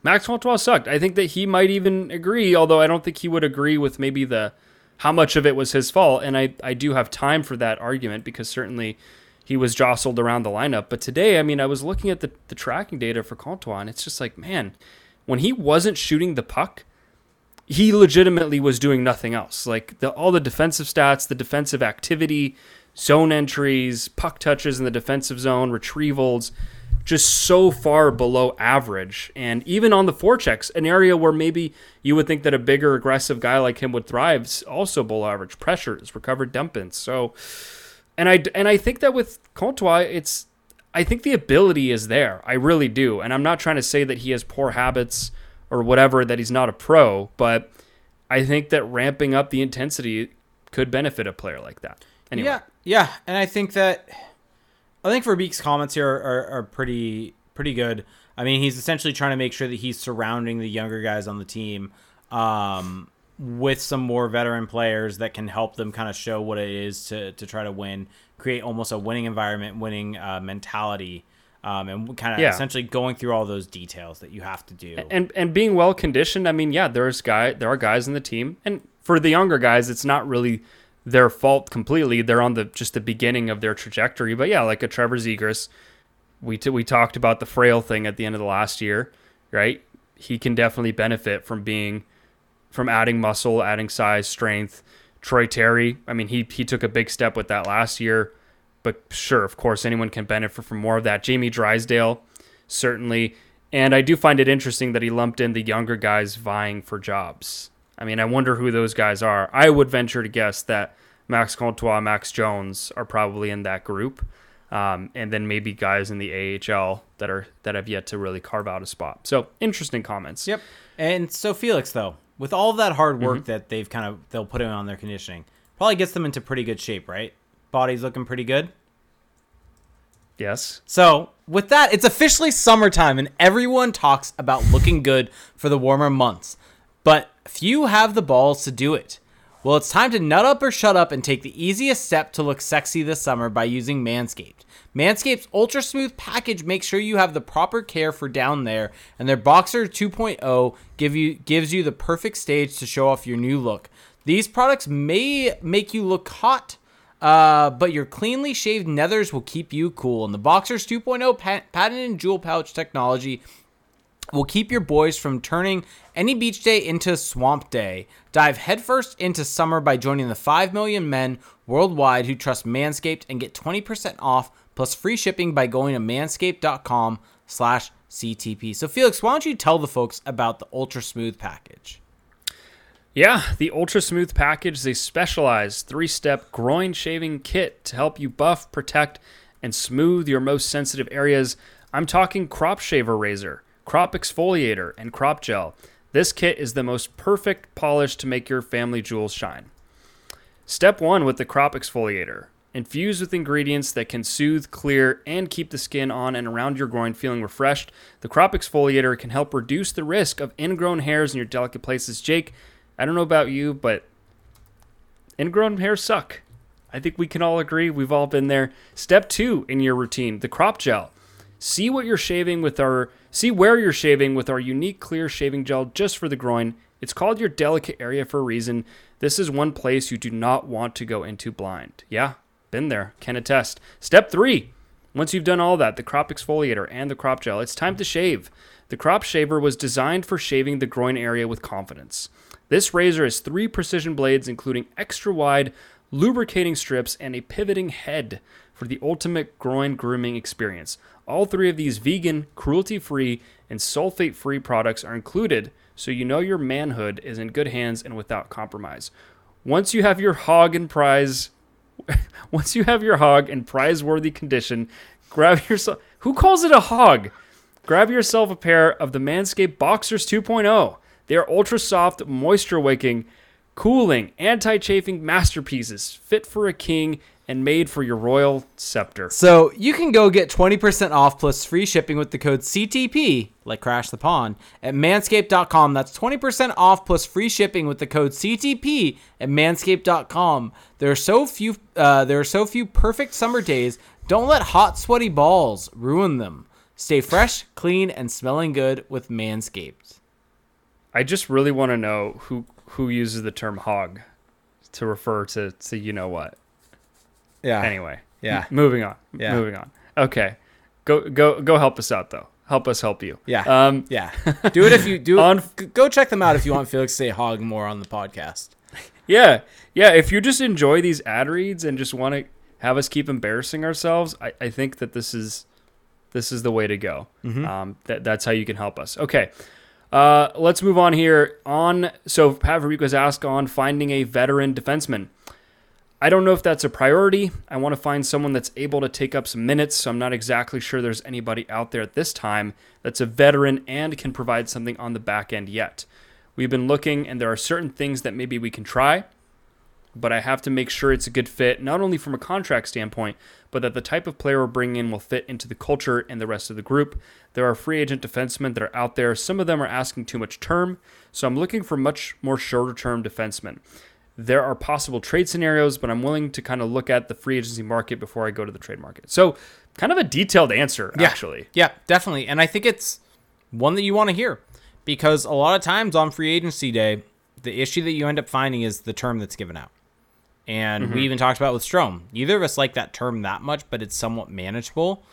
Max Comtois sucked. I think that he might even agree, although I don't think he would agree with maybe the how much of it was his fault. And I, I do have time for that argument because certainly he was jostled around the lineup. But today, I mean, I was looking at the, the tracking data for Comtois, and it's just like, man, when he wasn't shooting the puck, he legitimately was doing nothing else. Like the, all the defensive stats, the defensive activity, zone entries, puck touches in the defensive zone, retrievals, just so far below average. And even on the forechecks, an area where maybe you would think that a bigger, aggressive guy like him would thrive, also below average. Pressures, recovered dump ins. So, and I and I think that with Comtois, it's I think the ability is there. I really do. And I'm not trying to say that he has poor habits or whatever, that he's not a pro, but I think that ramping up the intensity could benefit a player like that. Anyway. Yeah, yeah, and I think that I think Verbeek's comments here are, are, are pretty pretty good. I mean, he's essentially trying to make sure that he's surrounding the younger guys on the team um, with some more veteran players that can help them kind of show what it is to to try to win, create almost a winning environment, winning uh, mentality. Um, and kind of Yeah. essentially going through all those details that you have to do. and and being well conditioned. I mean, yeah, there's guy there are guys in the team, and for the younger guys, it's not really their fault completely. They're on the just the beginning of their trajectory. But yeah, like a Trevor Zegras, we t- we talked about the frail thing at the end of the last year, right? He can definitely benefit from being from adding muscle, adding size, strength. Troy Terry, I mean, he he took a big step with that last year, but sure, of course, anyone can benefit from more of that. Jamie Drysdale, certainly, and I do find it interesting that he lumped in the younger guys vying for jobs. I mean, I wonder who those guys are. I would venture to guess that Max Comtois, Max Jones are probably in that group, um, and then maybe guys in the AHL that are that have yet to really carve out a spot. So interesting comments. Yep. And so Felix, though, with all of that hard work mm-hmm. that they've kind of they'll put in on their conditioning, probably gets them into pretty good shape, right? Body's looking pretty good. Yes. So with that, it's officially summertime, and everyone talks about looking good for the warmer months, but few have the balls to do it. Well, it's time to nut up or shut up and take the easiest step to look sexy this summer by using Manscaped. Manscaped's Ultra Smooth package makes sure you have the proper care for down there, and their Boxer 2.0 give you gives you the perfect stage to show off your new look. These products may make you look hot, uh, but your cleanly shaved nethers will keep you cool. And the Boxers 2.0 pat- patented jewel pouch technology will keep your boys from turning any beach day into swamp day. Dive headfirst into summer by joining the 5 million men worldwide who trust Manscaped and get 20% off plus free shipping by going to manscaped.com slash CTP. So Felix, why don't you tell the folks about the Ultra Smooth package? Yeah, the Ultra Smooth package is a specialized three step groin shaving kit to help you buff, protect, and smooth your most sensitive areas. I'm talking crop shaver razor, crop exfoliator, and crop gel. This kit is the most perfect polish to make your family jewels shine. Step one with the crop exfoliator. Infused with ingredients that can soothe, clear, and keep the skin on and around your groin feeling refreshed, the crop exfoliator can help reduce the risk of ingrown hairs in your delicate places. Jake, I don't know about you, but ingrown hairs suck. I think we can all agree. We've all been there. Step two in your routine the crop gel. See what you're shaving with our see where you're shaving with our unique clear shaving gel just for the groin. It's called your delicate area for a reason. This is one place you do not want to go into blind. Yeah, been there, can attest. Step three. Once you've done all that, the crop exfoliator and the crop gel, it's time to shave. The crop shaver was designed for shaving the groin area with confidence. This razor has three precision blades, including extra wide lubricating strips and a pivoting head for the ultimate groin grooming experience. All three of these vegan, cruelty free, and sulfate free products are included so you know your manhood is in good hands and without compromise. Once you have your hog and prize once you have your hog in prize worthy condition, grab yourself who calls it a hog? Grab yourself a pair of the Manscaped Boxers 2.0. They are ultra soft, moisture wicking, cooling, anti chafing masterpieces fit for a king and made for your royal scepter. So you can go get 20% off plus free shipping with the code CTP, like Crash the Pond, at manscaped.com. That's 20% off plus free shipping with the code CTP at manscaped.com. There are so few uh, there are so few perfect summer days. Don't let hot sweaty balls ruin them. Stay fresh, clean, and smelling good with Manscaped. I just really want to know who who uses the term hog to refer to to you know what. Yeah. Anyway, Yeah. m- moving on. Yeah. moving on. Okay, go go go help us out though. help us help you. Yeah. Um, Yeah. Do it if you do. On- go check them out if you want Felix to say hog more on the podcast. Yeah, yeah. If you just enjoy these ad reads and just want to have us keep embarrassing ourselves, I, I think that this is this is the way to go. Um, that that's how you can help us. Okay, uh, let's move on here. On so Pat was asked on finding a veteran defenseman. I don't know if that's a priority. I want to find someone that's able to take up some minutes, so I'm not exactly sure there's anybody out there at this time that's a veteran and can provide something on the back end yet. We've been looking, and there are certain things that maybe we can try, but I have to make sure it's a good fit, not only from a contract standpoint, but that the type of player we're bringing in will fit into the culture and the rest of the group. There are free agent defensemen that are out there. Some of them are asking too much term, so I'm looking for much more shorter term defensemen. There are possible trade scenarios, but I'm willing to kind of look at the free agency market before I go to the trade market. So, kind of a detailed answer, actually. Yeah, definitely. And I think it's one that you want to hear because a lot of times on free agency day, the issue that you end up finding is the term that's given out. And we even talked about with Strome. Neither of us like that term that much, but it's somewhat manageable.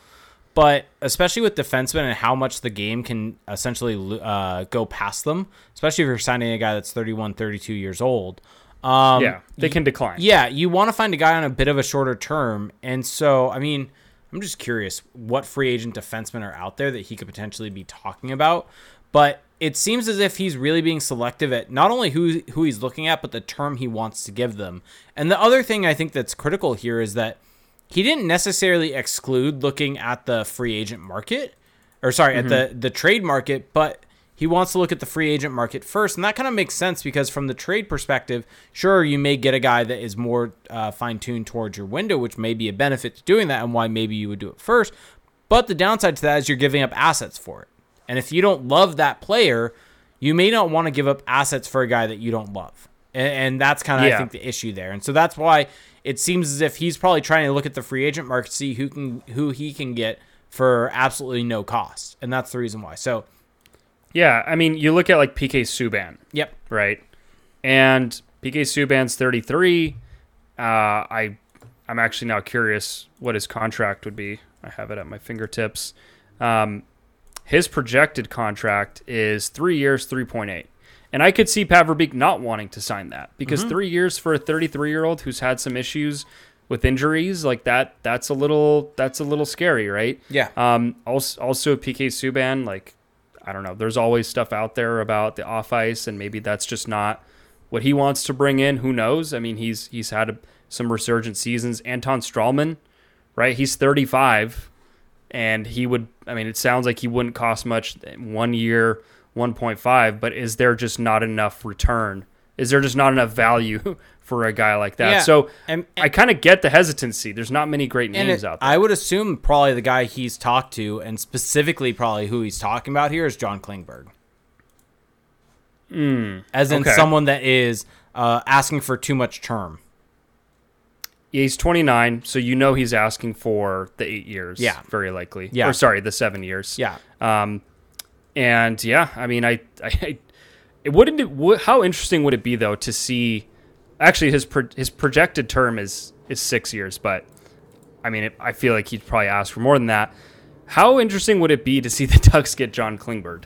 But especially with defensemen and how much the game can essentially uh, go past them, especially if you're signing a guy that's 31, 32 years old. Um, Yeah, they can decline. yeah, you want to find a guy on a bit of a shorter term. And so, I mean, I'm just curious what free agent defensemen are out there that he could potentially be talking about. But it seems as if he's really being selective at not only who who he's looking at, but the term he wants to give them. And the other thing I think that's critical here is that he didn't necessarily exclude looking at the free agent market, or sorry, at the the trade market, but he wants to look at the free agent market first, and that kind of makes sense because from the trade perspective, sure you may get a guy that is more uh, fine tuned towards your window, which may be a benefit to doing that, and why maybe you would do it first. But the downside to that is you're giving up assets for it, and if you don't love that player, you may not want to give up assets for a guy that you don't love, and, and that's kind of Yeah. I think the issue there, and so that's why it seems as if he's probably trying to look at the free agent market, see who can who he can get for absolutely no cost, and that's the reason why. So, Yeah, I mean, you look at like PK Subban, yep, right? And PK Subban's 33. Uh, I, I'm actually now curious what his contract would be. I have it at my fingertips. Um, his projected contract is three years, 3.8. And I could see Pat Verbeek not wanting to sign that because three years for a 33 year old who's had some issues with injuries like that, that's a little, that's a little scary, right? yeah. Um, also, also PK Subban, like, I don't know. There's always stuff out there about the off ice, and maybe that's just not what he wants to bring in. Who knows? I mean, he's he's had a, some resurgent seasons. Anton Stralman, right? He's 35, and he would. I mean, it sounds like he wouldn't cost much. One year, 1.5. But is there just not enough return? Is there just not enough value for a guy like that? Yeah, So and- I kind of get the hesitancy. There's not many great names it- out there. I would assume probably the guy he's talked to, and specifically probably who he's talking about here, is John Klingberg. As in okay. someone that is uh, asking for too much term. He's 29, so you know he's asking for the eight years. Yeah. very likely. Yeah. or sorry, the seven years. Yeah. Um, and yeah, I mean, I, I, it wouldn't. It, would, how interesting would it be though to see? Actually, his pro, his projected term is is six years, but I mean, it, I feel like he'd probably ask for more than that. How interesting would it be to see the Ducks get John Klingberg?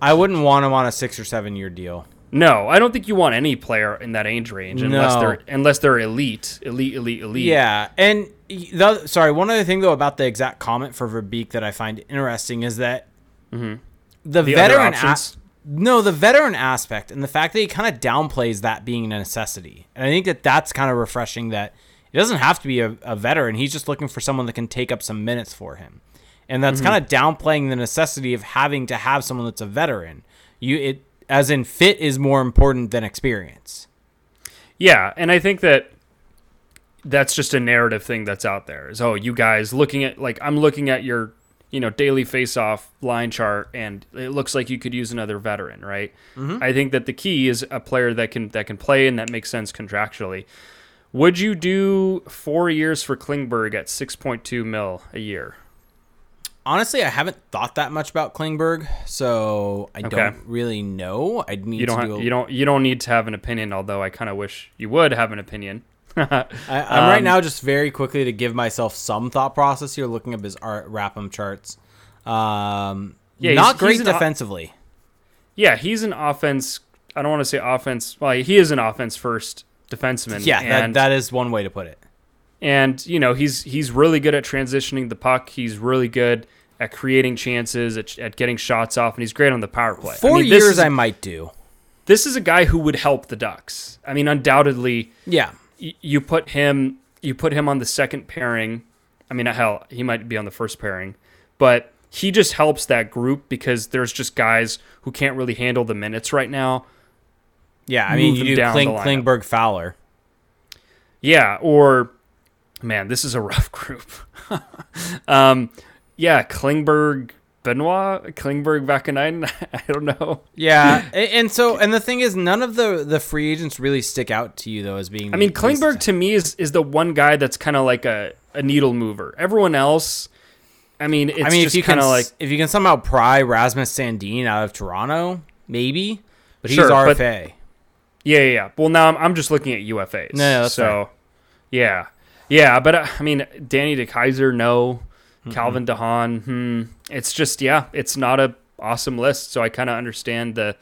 I wouldn't want him on a six or seven year deal. No, I don't think you want any player in that age range unless No. they're unless they're elite, elite, elite, elite. Yeah, and the sorry, one other thing though about the exact comment for Verbeek that I find interesting is that the, Mm-hmm. The other veteran options? no, the veteran aspect and the fact that he kind of downplays that being a necessity, and I think that that's kind of refreshing. That it doesn't have to be a, a veteran; he's just looking for someone that can take up some minutes for him, and that's Mm-hmm. kind of downplaying the necessity of having to have someone that's a veteran. You it as in fit is more important than experience. Yeah, and I think that that's just a narrative thing that's out there. Is oh, you guys looking at like I'm looking at your you know daily face-off line chart, and it looks like you could use another veteran, right? Mm-hmm. I think that the key is a player that can that can play and that makes sense contractually. Would you do four years for Klingberg at six point two mil a year? Honestly, I haven't thought that much about Klingberg, so I Okay. don't really know. I'd need You don't to do. a- you don't you don't need to have an opinion, although I kind of wish you would have an opinion. I, I'm right Um, now just very quickly to give myself some thought process here, looking up his art RAPM charts. Um, Yeah, not he's- great he's an o- defensively. Yeah, he's an offense. I don't want to say offense. Well, he is an offense first defenseman. yeah, that, that is one way to put it. And you know he's he's really good at transitioning the puck. He's really good at creating chances, at, at getting shots off, and he's great on the power play. I Four mean, this years is- I might do. this is a guy who would help the Ducks. I mean, undoubtedly, Yeah. y- you put him you put him on the second pairing. I mean, hell, he might be on the first pairing, but he just helps that group because there's just guys who can't really handle the minutes right now. Yeah, I mean, you do Kling. Klingberg Fowler. Yeah, or man, this is a rough group. um, yeah, Klingberg, Benoit, Klingberg, Vaakanainen. I don't know. Yeah, and so and the thing is, none of the the free agents really stick out to you though as being. I mean, Klingberg to me is is the one guy that's kind of like a, a needle mover. Everyone else, I mean, it's I mean, if just you can kind of like if you can somehow pry Rasmus Sandin out of Toronto, maybe, but he's Sure, but- RFA. Yeah, yeah, yeah. Well, now I'm, I'm just looking at UFAs. No, no, so, fair. yeah, yeah. But uh, I mean, Danny DeKeyser, no. Calvin DeHaan, hmm. It's just yeah, it's not a awesome list. So I kind of understand the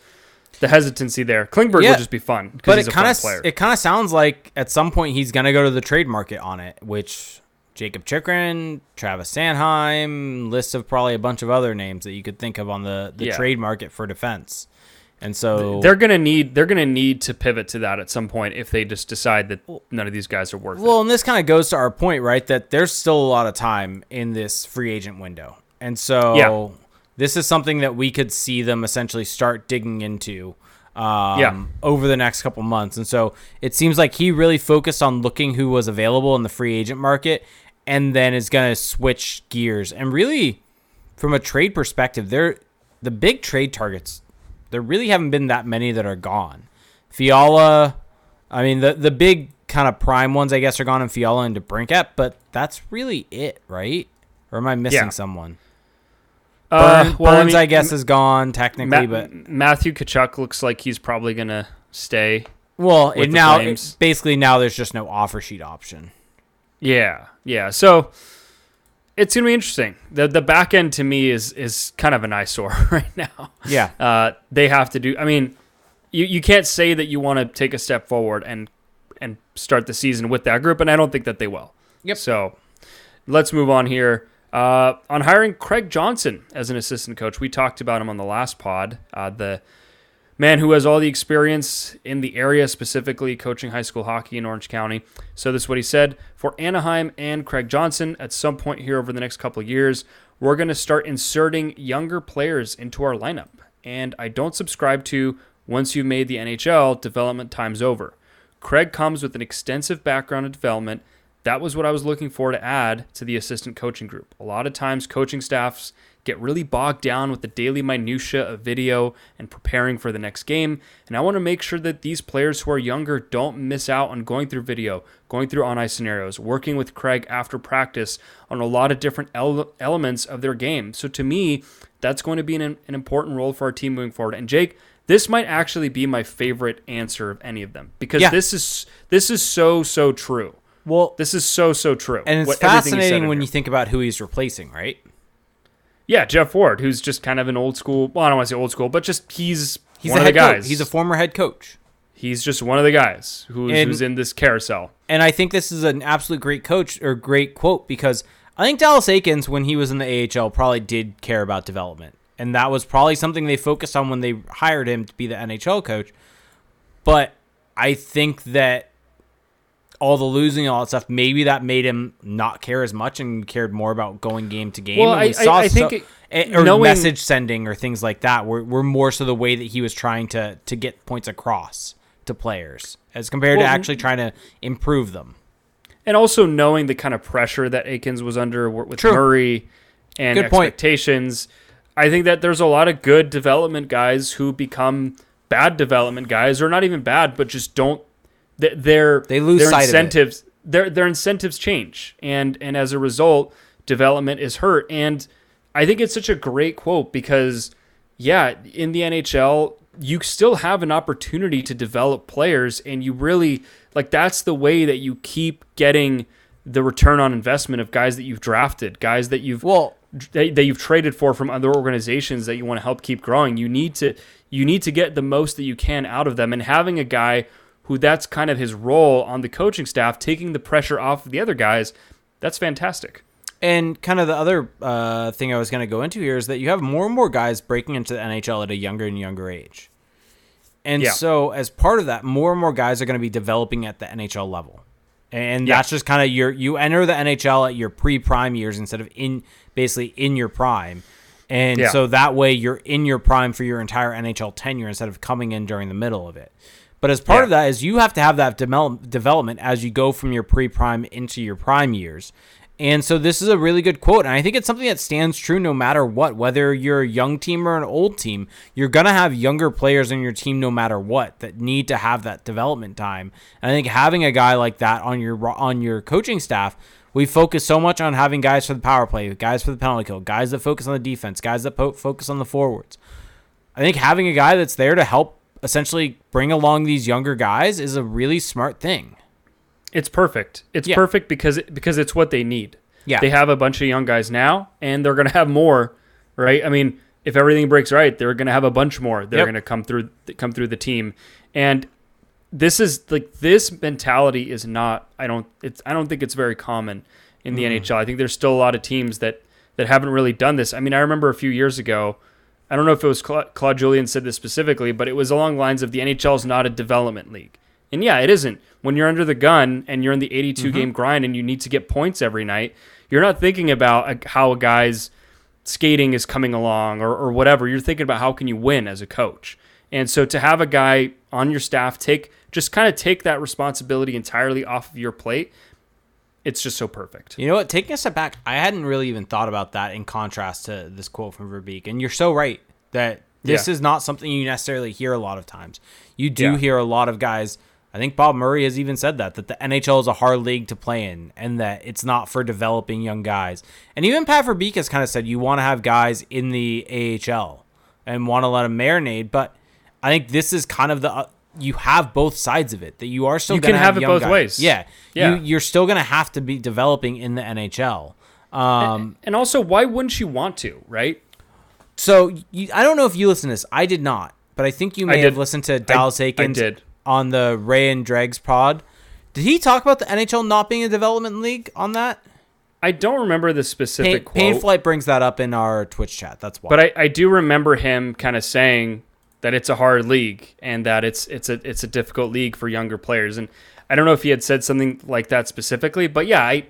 the hesitancy there. Klingberg Yeah, will just be fun because but he's it a kind of player. it kind of sounds like at some point he's gonna go to the trade market on it, which Jacob Chychrun, Travis Sanheim, list of probably a bunch of other names that you could think of on the the Yeah. trade market for defense. And so they're gonna need they're gonna need to pivot to that at some point if they just decide that none of these guys are worth it. Well, and this kind of goes to our point, right? That there's still a lot of time in this free agent window. And so Yeah. this is something that we could see them essentially start digging into um, Yeah. over the next couple months. And so it seems like he really focused on looking who was available in the free agent market and then is going to switch gears. And really, from a trade perspective, they're the big trade targets. There really haven't been that many that are gone. Fiala, I mean, the the big kind of prime ones, I guess, are gone in Fiala and DeBrincat, but that's really it, right? Or am I missing Yeah. someone? Uh, Burn- well, Burns, I, mean, guess, is gone technically, Ma- but Matthew Tkachuk looks like he's probably gonna stay. well, it now it- basically now there's just no offer sheet option. Yeah, yeah. So it's gonna be interesting. the The back end to me is is kind of an eyesore right now. Yeah, Uh, they have to do. I mean, you you can't say that you want to take a step forward and and start the season with that group, and I don't think that they will. Yep. So let's move on here. Uh, on hiring Craig Johnson as an assistant coach, we talked about him on the last pod. Uh, the man who has all the experience in the area, specifically coaching high school hockey in Orange County. So this is what he said for Anaheim and Craig Johnson. At some point here over the next couple of years, we're going to start inserting younger players into our lineup. And I don't subscribe to once you've made the NHL, development time's over. Craig comes with an extensive background in development. That was what I was looking for to add to the assistant coaching group. A lot of times, coaching staffs get really bogged down with the daily minutia of video and preparing for the next game. And I want to make sure that these players who are younger don't miss out on going through video, going through on ice scenarios, working with Craig after practice on a lot of different ele- elements of their game. So to me, that's going to be an, an important role for our team moving forward. And Jake, this might actually be my favorite answer of any of them because Yeah. this is this is so so true. well, This is so so true. and it's What- everything he said fascinating in when here. you think about who he's replacing, right? Yeah, Geoff Ward, who's just kind of an old school. Well, I don't want to say old school, but just he's He's one a of head the guys. coach. He's a former head coach. he's just one of the guys who's, And- who's in this carousel. And I think this is an absolute great coach or great quote because I think Dallas Eakins, when he was in the AHL, probably did care about development. And that was probably something they focused on when they hired him to be the NHL coach. But I think that all the losing and all that stuff, maybe that made him not care as much and cared more about going game to game. Well, And we I- I- I think so- it- eh, or knowing- message sending or things like that were, were more so the way that he was trying to to get points across to players as compared Well, to actually trying to improve them. and also knowing the kind of pressure that Eakins was under with True. Murray and Good point. expectations. I think that there's a lot of good development guys who become bad development guys, or not even bad, but just don't. Th- Their They lose their sight of it. incentives. Their their incentives change, and and as a result, development is hurt. And I think it's such a great quote because, yeah, in the NHL, you still have an opportunity to develop players, and you really like that's the way that you keep getting the return on investment of guys that you've drafted, guys that you've Well, that, that you've traded for from other organizations that you want to help keep growing. You need to you need to get the most that you can out of them, and having a guy who that's kind of his role on the coaching staff, taking the pressure off of the other guys, that's fantastic. And kind of the other uh, thing I was going to go into here is that you have more and more guys breaking into the NHL at a younger and younger age. And Yeah. so, as part of that, more and more guys are going to be developing at the NHL level. And Yeah. that's just kind of your you enter the NHL at your pre-prime years instead of in basically in your prime. And Yeah. so that way you're in your prime for your entire NHL tenure instead of coming in during the middle of it. But as part Yeah. of that is you have to have that develop, development as you go from your pre-prime into your prime years. And so this is a really good quote, and I think it's something that stands true no matter what. Whether you're a young team or an old team, you're gonna have younger players on your team no matter what that need to have that development time. And I think having a guy like that on your on your coaching staff, we focus so much on having guys for the power play, guys for the penalty kill, guys that focus on the defense, guys that po- focus on the forwards. I think having a guy that's there to help essentially bring along these younger guys is a really smart thing. It's perfect. It's Yeah. perfect because because it's what they need. Yeah. They have a bunch of young guys now, and they're going to have more, right? I mean, if everything breaks right, they're going to have a bunch more. They're Yep. going to come through come through the team, and this is like this mentality is not. I don't. It's. I don't think it's very common in the mm-hmm. NHL. I think there's still a lot of teams that that haven't really done this. I mean, I remember a few years ago. I don't know if it was Cla- Claude Julien said this specifically, but it was along the lines of the NHL is not a development league. And yeah, it isn't. When you're under the gun and you're in the 82 mm-hmm. game grind and you need to get points every night, you're not thinking about how a guy's skating is coming along or, or whatever. You're thinking about how can you win as a coach. And so to have a guy on your staff take just kind of take that responsibility entirely off of your plate, it's just so perfect. You know what? Taking a step back, I hadn't really even thought about that in contrast to this quote from Verbeek. And you're so right that this Yeah. is not something you necessarily hear a lot of times. You do Yeah. hear a lot of guys. I think Bob Murray has even said that that the NHL is a hard league to play in, and that it's not for developing young guys. And even Pat Verbeek has kind of said you want to have guys in the AHL and want to let them marinate. But I think this is kind of the uh, you have both sides of it that you are still You gonna can have it both guys. ways. Yeah, Yeah. You, you're still gonna have to be developing in the NHL. Um, And also, why wouldn't you want to, right? so you, I don't know if you listen to this. I did not, but I think you may I have listened to Dallas I Eakins did. on the Ray and Dregs pod. Did he talk about the NHL not being a development league on that? I don't remember the specific Pain, Pain quote. Flight brings that up in our Twitch chat. That's why. But I, I do remember him kind of saying that it's a hard league and that it's it's a it's a difficult league for younger players. And I don't know if he had said something like that specifically, but yeah, I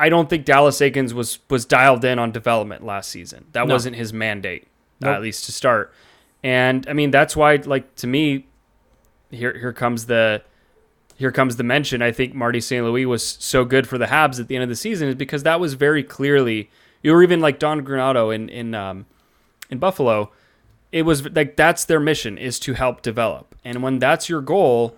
I don't think Dallas Eakins was was dialed in on development last season. That No. wasn't his mandate, Nope. at least to start. And I mean that's why like to me here here comes the here comes the mention. I think Marty St. Louis was so good for the Habs at the end of the season is because that was very clearly you were even like Don Granato in in um, in Buffalo. It was like that's their mission is to help develop, and when that's your goal,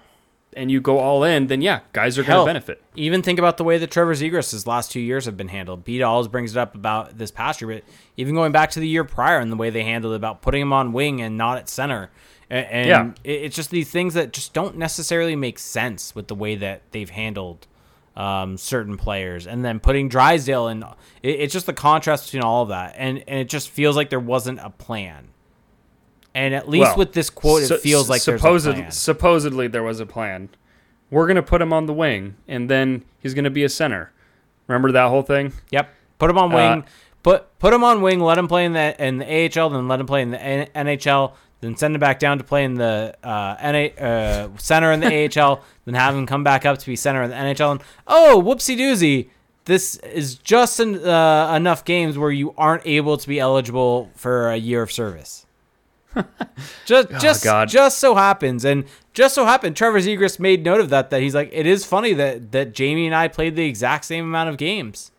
and you go all in, then yeah, guys are going to benefit. Even think about the way that Trevor Zegras' last two years have been handled. Pete always brings it up about this past year, but even going back to the year prior and the way they handled it about putting him on wing and not at center. And, Yeah. it's just these things that just don't necessarily make sense with the way that they've handled um, certain players. And then putting Drysdale in, it, it's just the contrast between all of that. And, and it just feels like there wasn't a plan. And at least Well, with this quote, it feels like supposed- there's a plan. supposedly there was a plan. We're going to put him on the wing, and then he's going to be a center. Remember that whole thing? Yep. Put him on Uh, wing. put put him on wing. Let him play in the in the AHL. Then let him play in the N- NHL. Then send him back down to play in the uh, NA, uh, center in the AHL. Then have him come back up to be center in the NHL. And oh, whoopsie doozy! This is just an, uh, enough games where you aren't able to be eligible for a year of service. just just God. just so happens, and just so happened, Trevor Zegras made note of that. That he's like, it is funny that that Jamie and I played the exact same amount of games.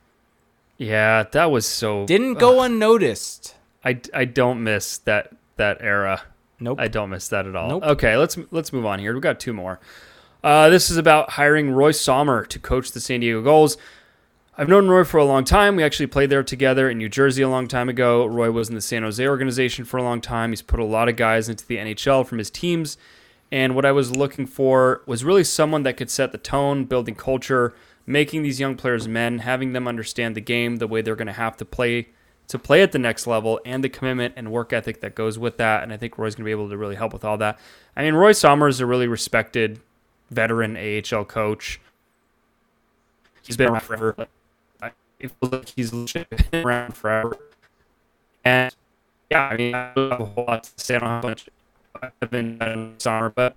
Yeah, that was so. Didn't go unnoticed. I, I don't miss that that era. Nope. I don't miss that at all. Nope. Okay, let's let's move on here. We've got two more. Uh, this is about hiring Roy Sommer to coach the San Diego Gulls. I've known Roy for a long time. We actually played there together in New Jersey a long time ago. Roy was in the San Jose organization for a long time. He's put a lot of guys into the NHL from his teams. And what I was looking for was really someone that could set the tone, building culture, making these young players men, having them understand the game, the way they're going to have to play to play at the next level, and the commitment and work ethic that goes with that. And I think Roy's going to be able to really help with all that. I mean, Roy Sommer is a really respected veteran AHL coach. He's been around forever. It feels like he's legit been around forever. And yeah, I mean, I don't have a whole lot to say. I don't have a. I've been in summer, but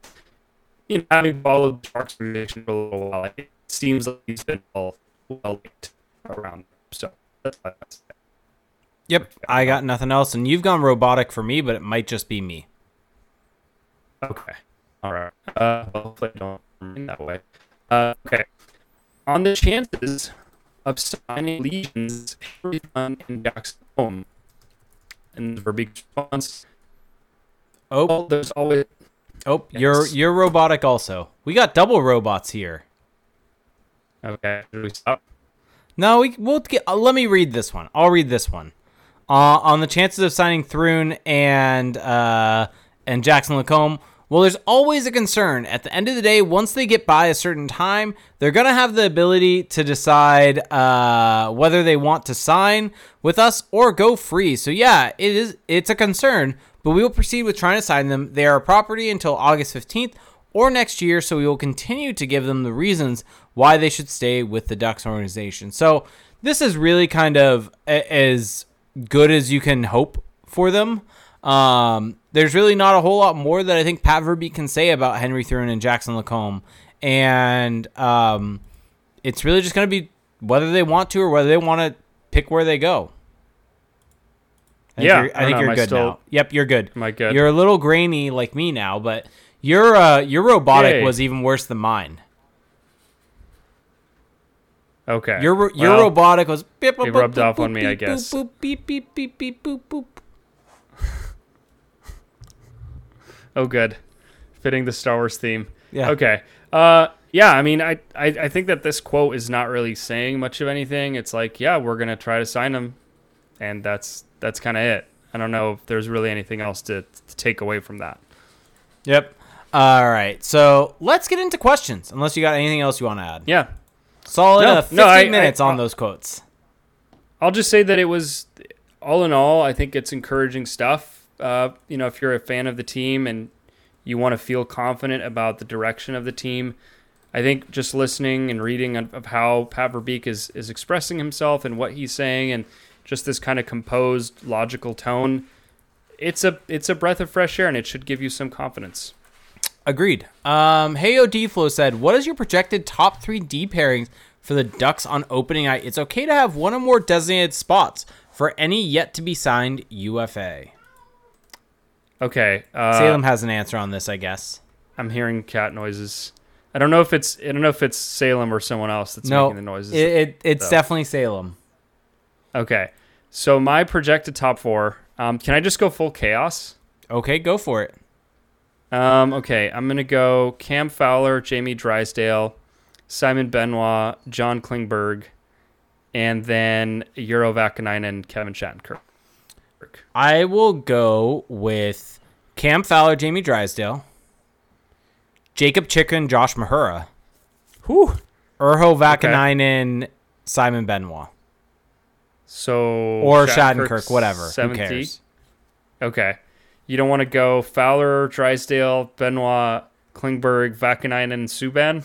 you know, having followed the Sharks organization for a little while, it seems like he's been well, well around. So that's what I say. Yep, I got nothing else, and you've gone robotic for me, but it might just be me. Okay. All right. Uh, hopefully I don't remain that way. Uh, okay. On the chances of signing Legions, Henry Thrun and Jackson Lacombe, and Verbeek's response, Oh, well, there's always oh, you're you're robotic also. We got double robots here. okay. Should we stop? No, we we'll get. Uh, let me read this one. I'll read this one. Uh, on the chances of signing Thrun and uh, and Jackson Lacombe, well, there's always a concern. At the end of the day, once they get by a certain time, they're gonna have the ability to decide uh, whether they want to sign with us or go free. So yeah, it is. It's a concern, but we will proceed with trying to sign them. They are a property until August 15th or next year, so we will continue to give them the reasons why they should stay with the Ducks organization. So this is really kind of a- as good as you can hope for them. Um, there's really not a whole lot more that I think Pat Verbeek can say about Henry Thrun and Jackson Lacombe, and um, it's really just going to be whether they want to or whether they want to pick where they go. I Yeah, I I, think know, you're good still- now. Yep, you're good. Am I good? You're a little grainy like me now, but your uh, your robotic Yay. was even worse than mine. Okay. Your your Well, robotic was beep, it rubbed boop, off on boop, me, I guess. Boop, boop, beep beep beep beep boop boop. Oh, good. Fitting the Star Wars theme. Yeah. Okay. Uh, yeah. I mean, I, I I think that this quote is not really saying much of anything. It's like, yeah, we're gonna try to sign him, and that's that's kind of it. I don't know if there's really anything else to, to take away from that. Yep. All right. So let's get into questions. Unless you got anything else you want to add. Yeah. Solid No, uh, 15 no, I- minutes I- on those quotes. I'll just say that it was, all in all, I think it's encouraging stuff. Uh, you know, if you're a fan of the team and you want to feel confident about the direction of the team, I think just listening and reading of, of how Pat Verbeek is, is expressing himself and what he's saying and just this kind of composed, logical tone, it's a it's a breath of fresh air and it should give you some confidence. Agreed. Um, Heyo D Flow said, "What is your projected top three D pairings for the Ducks on opening night? It's okay to have one or more designated spots for any yet to be signed UFA." Okay. Uh, Salem has an answer on this, I guess. I'm hearing cat noises. I don't know if it's I don't know if it's Salem or someone else that's no, making the noises. It, it, it's though. definitely Salem. Okay. So my projected top four. Um, can I just go full chaos? Okay, go for it. Um, okay, I'm gonna go Cam Fowler, Jamie Drysdale, Simon Benoit, John Klingberg, and then Urho Vaakanainen, Kevin Shattenkirk. I will go with Cam Fowler, Jamie Drysdale, Jacob Chychrun, Josh Mahura, Whew. Urho Vaakanainen, Simon Benoit, So or Shattenkirk, Shattenkirk, whatever. Who cares? Okay. You don't want to go Fowler, Drysdale, Benoit, Klingberg, Vaakanainen, Subban?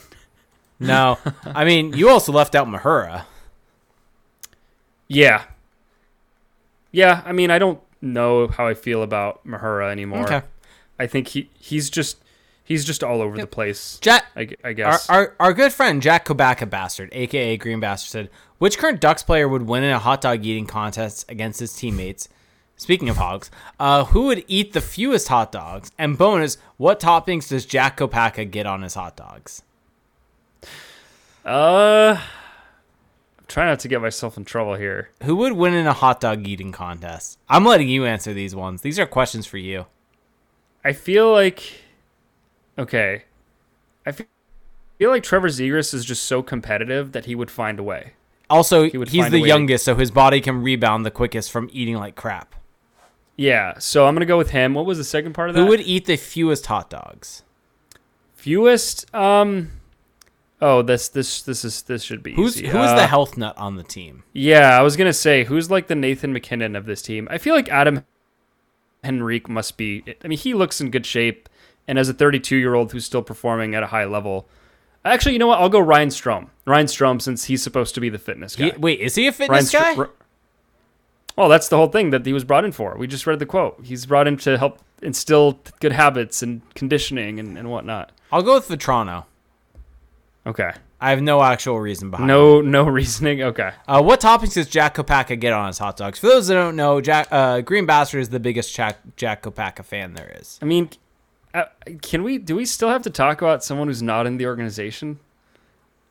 No, I mean you also left out Mahura. Yeah. Yeah, I mean, I don't know how I feel about Mahura anymore. Okay. I think he he's just he's just all over the place. Jack, I, gu- I our, guess. our our good friend Jack Kopacka Bastard, aka Green Bastard, said, "Which current Ducks player would win in a hot dog eating contest against his teammates?" Speaking of hogs, uh, who would eat the fewest hot dogs? And bonus, what toppings does Jack Kopacka get on his hot dogs? uh, Trying not to get myself in trouble here. Who would win in a hot dog eating contest? I'm letting you answer these ones. These are questions for you. I feel like okay. I fe- feel like Trevor Zegras is just so competitive that he would find a way. Also, He would he's the way to- youngest, so his body can rebound the quickest from eating like crap. Yeah, so I'm gonna go with him. What was the second part of that? Who would eat the fewest hot dogs? fewest? Um, Oh, this this this is this should be Who's easy. who's Uh, the health nut on the team? Yeah, I was gonna say who's like the Nathan MacKinnon of this team. I feel like Adam Henrique must be. I mean, he looks in good shape, and as a 32 year old who's still performing at a high level. Actually, you know what? I'll go Ryan Strome. Ryan Strome, since he's supposed to be the fitness guy. He- wait, is he a Ryan fitness guy? Str- well, that's the whole thing that he was brought in for. We just read the quote. He's brought in to help instill good habits and conditioning and, and whatnot. I'll go with Vatrano. Okay. I have no actual reason behind it. No, no reasoning. Okay. Uh, what toppings does Jack Kopacka get on his hot dogs? For those that don't know, Jack uh, Green Bastard is the biggest Jack, Jack Kopacka fan there is. I mean, uh, can we? Do we still have to talk about someone who's not in the organization?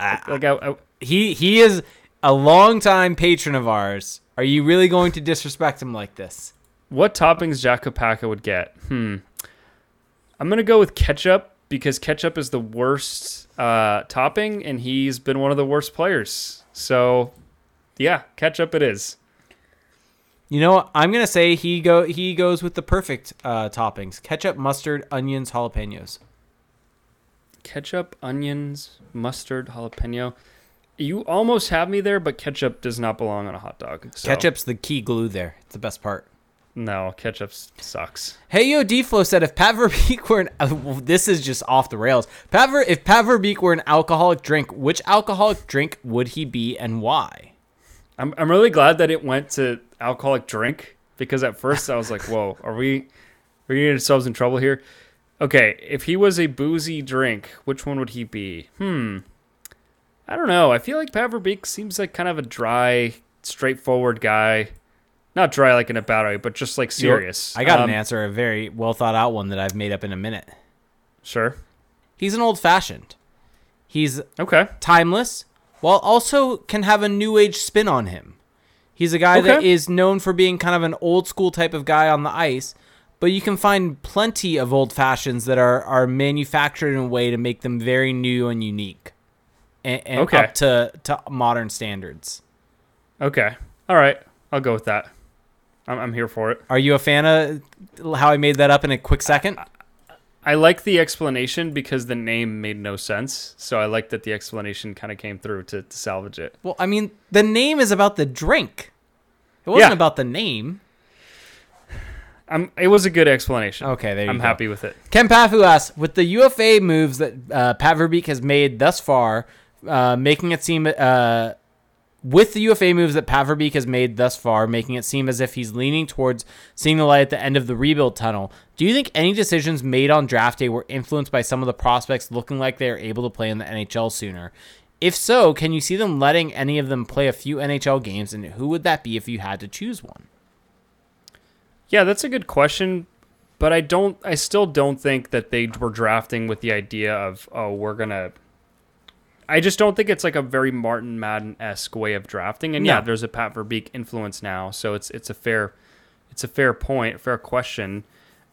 Uh, Like, I, I, he he is a longtime patron of ours. Are you really going to disrespect him like this? what toppings Jack Kopacka would get? Hmm. I'm gonna go with ketchup because ketchup is the worst uh, topping, and he's been one of the worst players. So, yeah, ketchup it is. You know, what? I'm gonna say he go he goes with the perfect uh, toppings: ketchup, mustard, onions, jalapenos. Ketchup, onions, mustard, jalapeno. You almost have me there, but ketchup does not belong on a hot dog. So, Ketchup's the key glue there. It's the best part. No, ketchup sucks. Hey yo, Deflo said if Pat Verbeek were an uh, this is just off the rails. Pat Ver, if Pat Verbeek were an alcoholic drink, which alcoholic drink would he be and why? I'm I'm really glad that it went to alcoholic drink because at first I was like, "Whoa, are we are we getting ourselves in trouble here?" Okay, if he was a boozy drink, which one would he be? Hmm, I don't know. I feel like Pat Verbeek seems like kind of a dry, straightforward guy. Not dry like in a battery, but just like serious. I got Um, an answer, a very well thought out one that I've made up in a minute. Sure. He's an old fashioned. He's Okay. timeless, while also can have a new age spin on him. He's a guy that Okay. is known for being kind of an old school type of guy on the ice, but you can find plenty of old fashions that are, are manufactured in a way to make them very new and unique and, and Okay. up to, to modern standards. Okay. All right. I'll go with that. I'm, I'm here for it. Are you a fan of how I made that up in a quick second? I like the explanation because the name made no sense. So I like that the explanation kind of came through to, to salvage it. Well, I mean, the name is about the drink. It wasn't Yeah. about the name. I'm, it was a good explanation. Okay, there you I'm go. happy with it. Ken Pafu asks, with the UFA moves that uh, Pat Verbeek has made thus far, uh, making it seem uh, with the UFA moves that Pat Verbeek has made thus far, making it seem as if he's leaning towards seeing the light at the end of the rebuild tunnel. Do you think any decisions made on draft day were influenced by some of the prospects looking like they are able to play in the NHL sooner? If so, can you see them letting any of them play a few NHL games, and who would that be if you had to choose one? Yeah, that's a good question. But I don't, I still don't think that they were drafting with the idea of, oh, we're to. I just don't think it's like a very Martin Madden esque way of drafting. And yeah, there's a Pat Verbeek influence now. So it's it's a fair it's a fair point, fair question.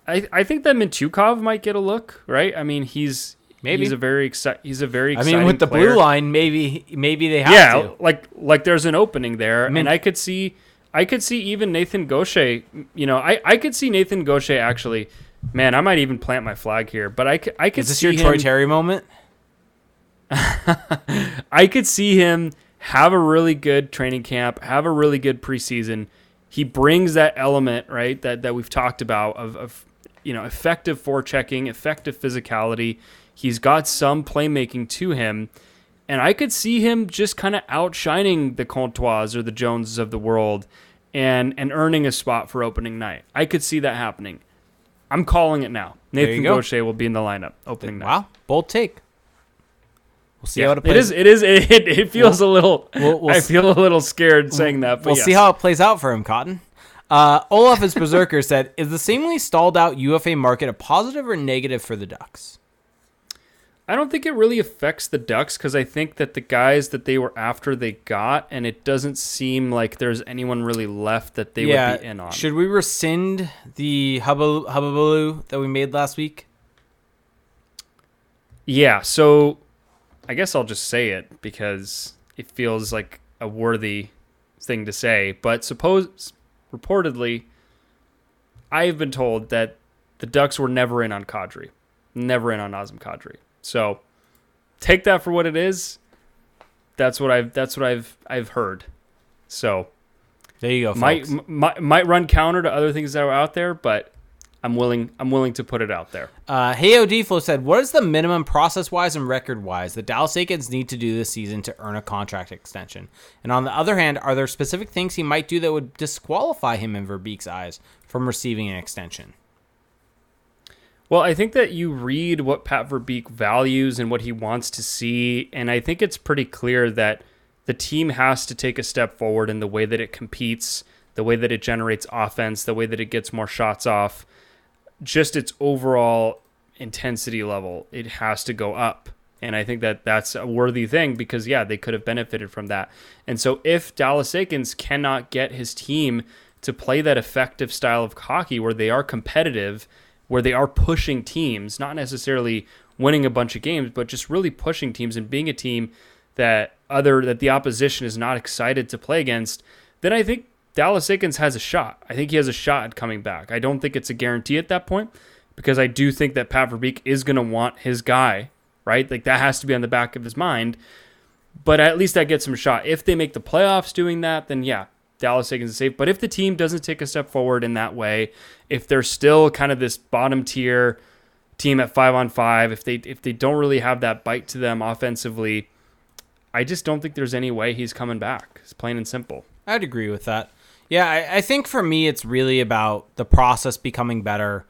I, I think that Mintyukov might get a look, right? I mean, he's Maybe. he's a very exci- he's a very I mean, with the player. blue line, maybe maybe they have yeah, to. like like there's an opening there, I mean- and I could see I could see even Nathan Gaucher. You know, I I could see Nathan Gaucher actually. Man, I might even plant my flag here, but I could I could Is this see your Troy him, Terry moment? I could see him have a really good training camp, have a really good preseason. He brings that element, right, that that we've talked about of, of you know, effective forechecking, effective physicality. He's got some playmaking to him. And I could see him just kind of outshining the Comtois or the Joneses of the world and and earning a spot for opening night. I could see that happening. I'm calling it now. Nathan. Gaucher will be in the lineup opening night. Wow, bold take. We'll see Yeah, how it it plays. is. It is. It, it feels a little. we'll- we'll I feel a little scared saying that. But we'll see how it plays out for him, Cotton. Uh, Olaf is Berserker said, "Is the seemingly stalled out UFA market a positive or negative for the Ducks?" I don't think it really affects the Ducks because I think that the guys that they were after they got, and it doesn't seem like there's anyone really left that they would be in on. Should we rescind the hubba hubbubaloo that we made last week? Yeah. So I guess I'll just say it because it feels like a worthy thing to say. But suppose, reportedly, I have been told that the Ducks were never in on Kadri, never in on Nazem Kadri. So take that for what it is. That's what I've that's what I've I've heard. So There you go. might might might run counter to other things that are out there, but I'm willing I'm willing to put it out there. Uh, Heyo Deflo said, "What is the minimum process-wise and record-wise that Dallas Eakins need to do this season to earn a contract extension? And on the other hand, are there specific things he might do that would disqualify him in Verbeek's eyes from receiving an extension?" Well, I think that you read what Pat Verbeek values and what he wants to see, and I think it's pretty clear that the team has to take a step forward in the way that it competes, the way that it generates offense, the way that it gets more shots off, just its overall intensity level. It has to go up. And I think that that's a worthy thing because, yeah, they could have benefited from that. And so, if Dallas Eakins cannot get his team to play that effective style of hockey where they are competitive, where they are pushing teams, not necessarily winning a bunch of games, but just really pushing teams and being a team that other that the opposition is not excited to play against, then I think Dallas Eakins has a shot. I think he has a shot at coming back. I don't think it's a guarantee at that point because I do think that Pat Verbeek is going to want his guy, right? Like that has to be on the back of his mind. But at least that gets him a shot. If they make the playoffs doing that, then yeah, Dallas Eakins is safe. But if the team doesn't take a step forward in that way, if they're still kind of this bottom tier team at five on five, if they if they don't really have that bite to them offensively, I just don't think there's any way he's coming back. It's plain and simple. I'd agree with that. Yeah, I, I think for me, it's really about the process becoming better.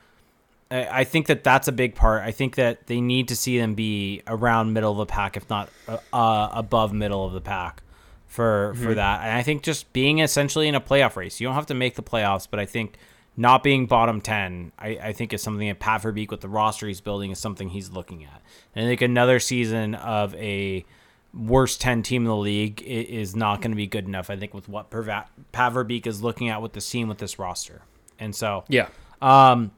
I, I think that that's a big part. I think that they need to see them be around middle of the pack, if not uh, uh, above middle of the pack, for for that. And I think just being essentially in a playoff race. You don't have to make the playoffs, but I think not being bottom ten, I, I think is something that Pat Verbeek with the roster he's building is something he's looking at. And I think another season of a worst 10 team in the league is not going to be good enough, I think, with what Perva- Pat is looking at with the team with this roster. And so, Yeah. um,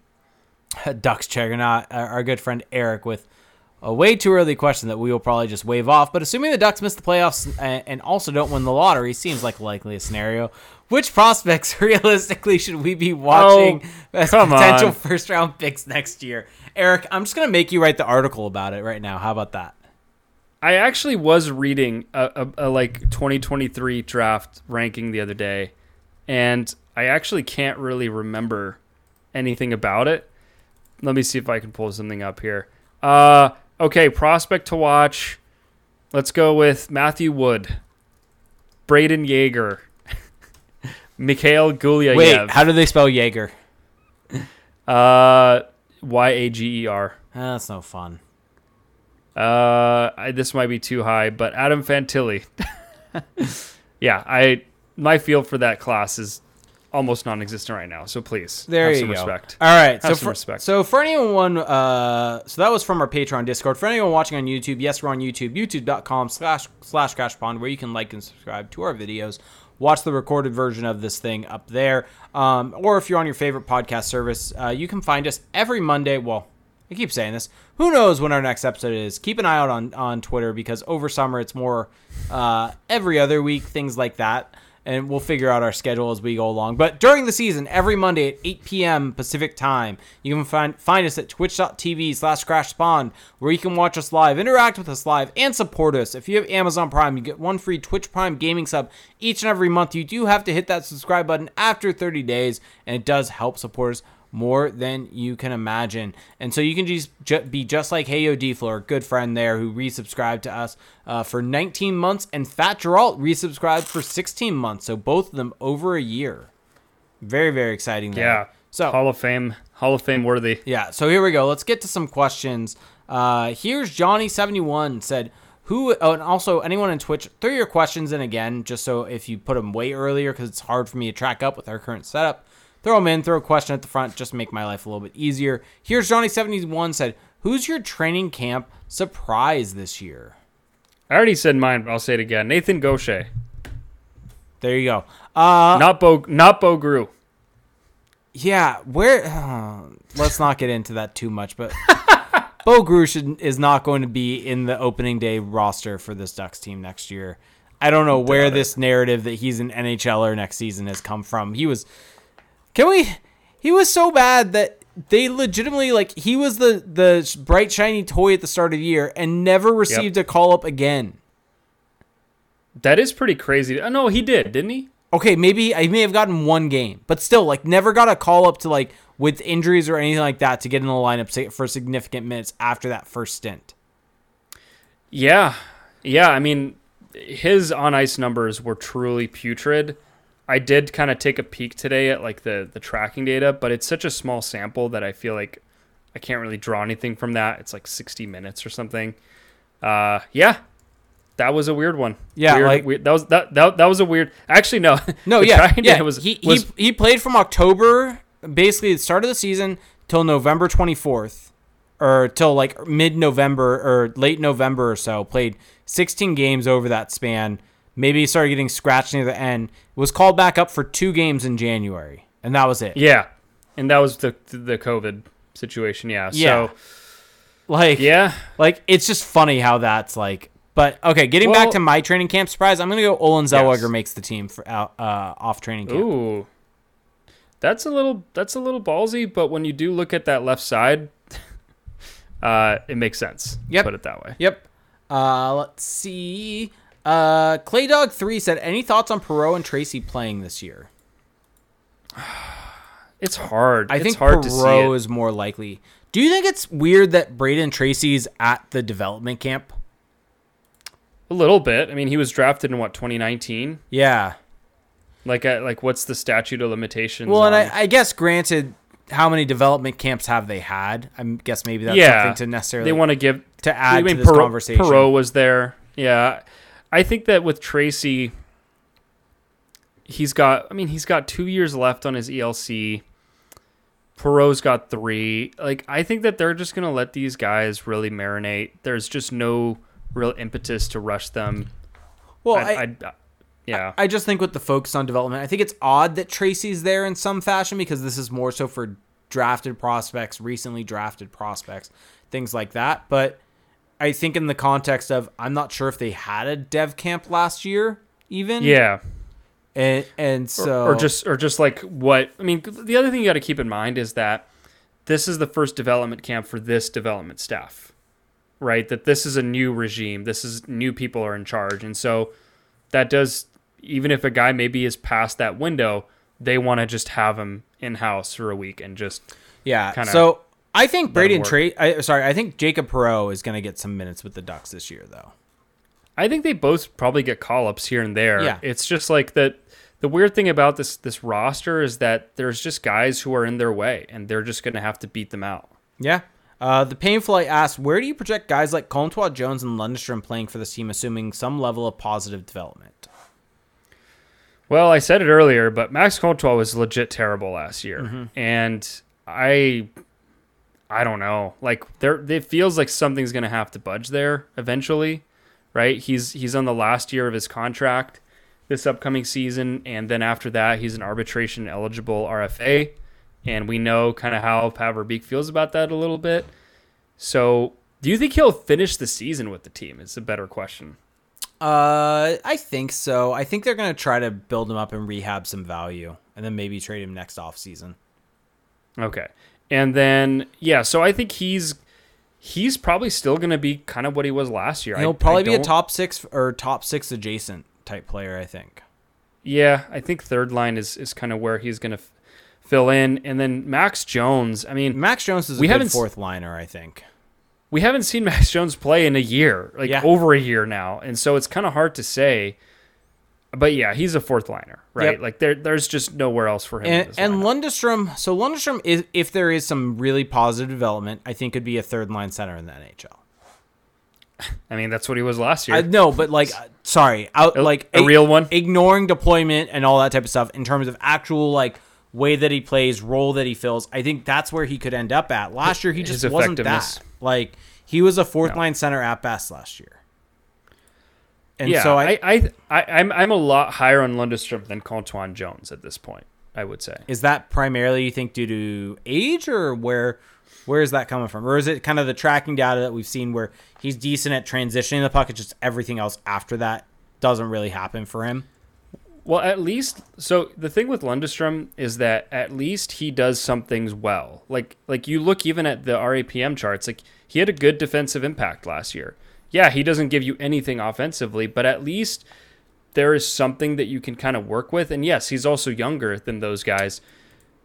Ducks Juggernaut, our our good friend Eric, with a way too early question that we will probably just wave off. But assuming the Ducks miss the playoffs and, also don't win the lottery, seems like likely a scenario. Which prospects realistically should we be watching as come potential on. first round picks next year? Eric, I'm just going to make you write the article about it right now. How about that? I actually was reading a, a, a like 2023 draft ranking the other day, and I actually can't really remember anything about it. Let me see if I can pull something up here. Uh, okay, prospect to watch. Let's go with Matthew Wood, Brayden Yager, Mikhail Gulyayev. Wait, how do they spell Jaeger? uh, Y A G E R. Ah, that's no fun. Uh, I, this might be too high, but Adam Fantilli. yeah, I my feel for that class is almost non-existent right now. So please, There have you some go. respect. All right, so Have some for, respect. so for anyone, uh, so that was from our Patreon Discord. For anyone watching on YouTube, yes, we're on YouTube, youtube.com slash slash Crash Pond, where you can like and subscribe to our videos. Watch the recorded version of this thing up there, um, or if you're on your favorite podcast service, uh, you can find us every Monday. Well, I keep saying this. Who knows when our next episode is? Keep an eye out on on Twitter because over summer it's more uh, every other week, things like that and we'll figure out our schedule as we go along. But during the season, every Monday at 8 p.m. Pacific time, you can find find us at twitch.tv slash crash spawn, where you can watch us live, interact with us live, and support us. If you have Amazon Prime, you get one free Twitch Prime gaming sub each and every month. You do have to hit that subscribe button after 30 days, and it does help support us more than you can imagine. And so you can just ju- be just like Heyo a good friend there who resubscribed to us uh, for 19 months, and Fat Geralt resubscribed for 16 months. So both of them over a year. Very, very exciting. There. Yeah. So Hall of Fame, Hall of Fame worthy. yeah, so here we go. Let's get to some questions. Uh, here's Johnny71 said, who, oh, and also anyone in Twitch, throw your questions in again, just so if you put them way earlier, because it's hard for me to track up with our current setup. Throw them in, throw a question at the front, just make my life a little bit easier. Here's Johnny71 said, who's your training camp surprise this year? I already said mine, but I'll say it again. Nathan Gaucher, There you go. Uh, not Bo, not Bo Groulx. Yeah, where? let's not get into that too much, but Bo Groulx is not going to be in the opening day roster for this Ducks team next year. I don't know where this narrative that he's an NHLer next season has come from. He was, can we? He was so bad that they legitimately like he was the the bright shiny toy at the start of the year and never received a call up again. That is pretty crazy. Oh, no, he did, didn't he? Okay, maybe I may have gotten one game, but still, like, never got a call up to like with injuries or anything like that to get in the lineup for significant minutes after that first stint. Yeah, yeah. I mean, his on ice numbers were truly putrid. I did kind of take a peek today at like the the tracking data, but it's such a small sample that I feel like I can't really draw anything from that. It's like 60 minutes or something. Uh, yeah, that was a weird one. Yeah, Weird- like- weird- that was that, that that was a weird. Actually, no, No, yeah, yeah. was he, was he he played from October, basically the start of the season till November twenty fourth, or till like mid November or late November or so. Played sixteen games over that span. Maybe he started getting scratched near the end. Was called back up for two games in January, and that was it. yeah, and that was the the COVID situation. Yeah, Yeah. so Like yeah, like it's just funny how that's like. But okay, getting back to my training camp surprise, I'm gonna go. Olen Zellweger Yes. makes the team for out uh, off training camp. Ooh, that's a little that's a little ballsy, but when you do look at that left side, uh, it makes sense. Yep. put it that way. Yep. Uh, let's see. Uh, Clay Dog three said, "Any thoughts on Perreault and Tracey playing this year?" It's hard. I it's think hard to see Perreault is more likely. Do you think it's weird that Brayden Tracey's at the development camp? a little bit. I mean, he was drafted in what 2019. Yeah. Like, uh, like what's the statute of limitations? Well, and I, I guess granted, how many development camps have they had? I guess maybe that's Yeah. something to necessarily they want to give to add I mean, to this Perreault, conversation. Perreault was there. Yeah, I think that with Tracey, he's got. I mean, he's got two years left on his ELC. Perreault's got three. Like, I think that they're just gonna let these guys really marinate. There's just no real impetus to rush them. well, I, uh, I, I- yeah, I just think with the focus on development, I think it's odd that Tracey's there in some fashion because this is more so for drafted prospects, recently drafted prospects, things like that. But I think in the context of, I'm not sure if they had a dev camp last year, even. yeah. And, and Or- so. or just or just like what I mean. The other thing you got to keep in mind is that this is the first development camp for this development staff, right? That this is a new regime. This is new people are in charge, and so that does even if a guy maybe is past that window, they want to just have him in house for a week and just Yeah. kinda so I think Brady and. Trey. I, sorry, I think Jacob Perreault is going to get some minutes with the Ducks this year, though. I think they both probably get call ups here and there. Yeah. It's just like that the weird thing about this this roster is that there's just guys who are in their way and they're just gonna have to beat them out. Yeah. Uh, the Painful Light asked, where do you project guys like Comtois Jones and Lundestrom playing for this team, assuming some level of positive development? Well, I said it earlier, but Max Comtois was legit terrible last year, Mm-hmm. and I, I don't know. Like there, it feels like something's gonna have to budge there eventually, right? He's he's on the last year of his contract this upcoming season, and then after that, he's an arbitration eligible RFA, and we know kind of how Pat Verbeek feels about that a little bit. So, do you think he'll finish the season with the team? Is a better question. Uh, I think so. I think they're going to try to build him up and rehab some value, and then maybe trade him next off season. Okay. And then yeah, so I think he's he's probably still going to be kind of what he was last year. He'll I probably be a top six or top six adjacent type player, I think. Yeah, I think third line is is kind of where he's going to f- fill in and then Max Jones, I mean, Max Jones is a We haven't fourth liner, I think. we haven't seen Max Jones play in a year, like Yeah. over a year now. And so it's kind of hard to say. But yeah, he's a fourth liner, right? Yep. Like there there's just nowhere else for him. And, and lineup. Lundestrom, so Lundestrom, is, if there is some really positive development, I think could be a third line center in the NHL. I mean, that's what he was last year. I know, but like, uh, sorry, out like a real one? ignoring deployment and all that type of stuff in terms of actual like way that he plays, role that he fills. I think that's where he could end up at. Last year, he His just wasn't that. Like he was a fourth No. line center at best last year. And yeah, so I, I, I, I, I'm, I'm a lot higher on Lundestrom than Contuan Jones at this point. I would say. is that primarily you think due to age or where where is that coming from? Or is it kind of the tracking data that we've seen where he's decent at transitioning the puck, it's just everything else after that doesn't really happen for him? Well, at least so the thing with Lundestrom is that at least he does some things well. Like like you look even at the RAPM charts, like he had a good defensive impact last year. Yeah, he doesn't give you anything offensively, but at least there is something that you can kind of work with. And yes, he's also younger than those guys.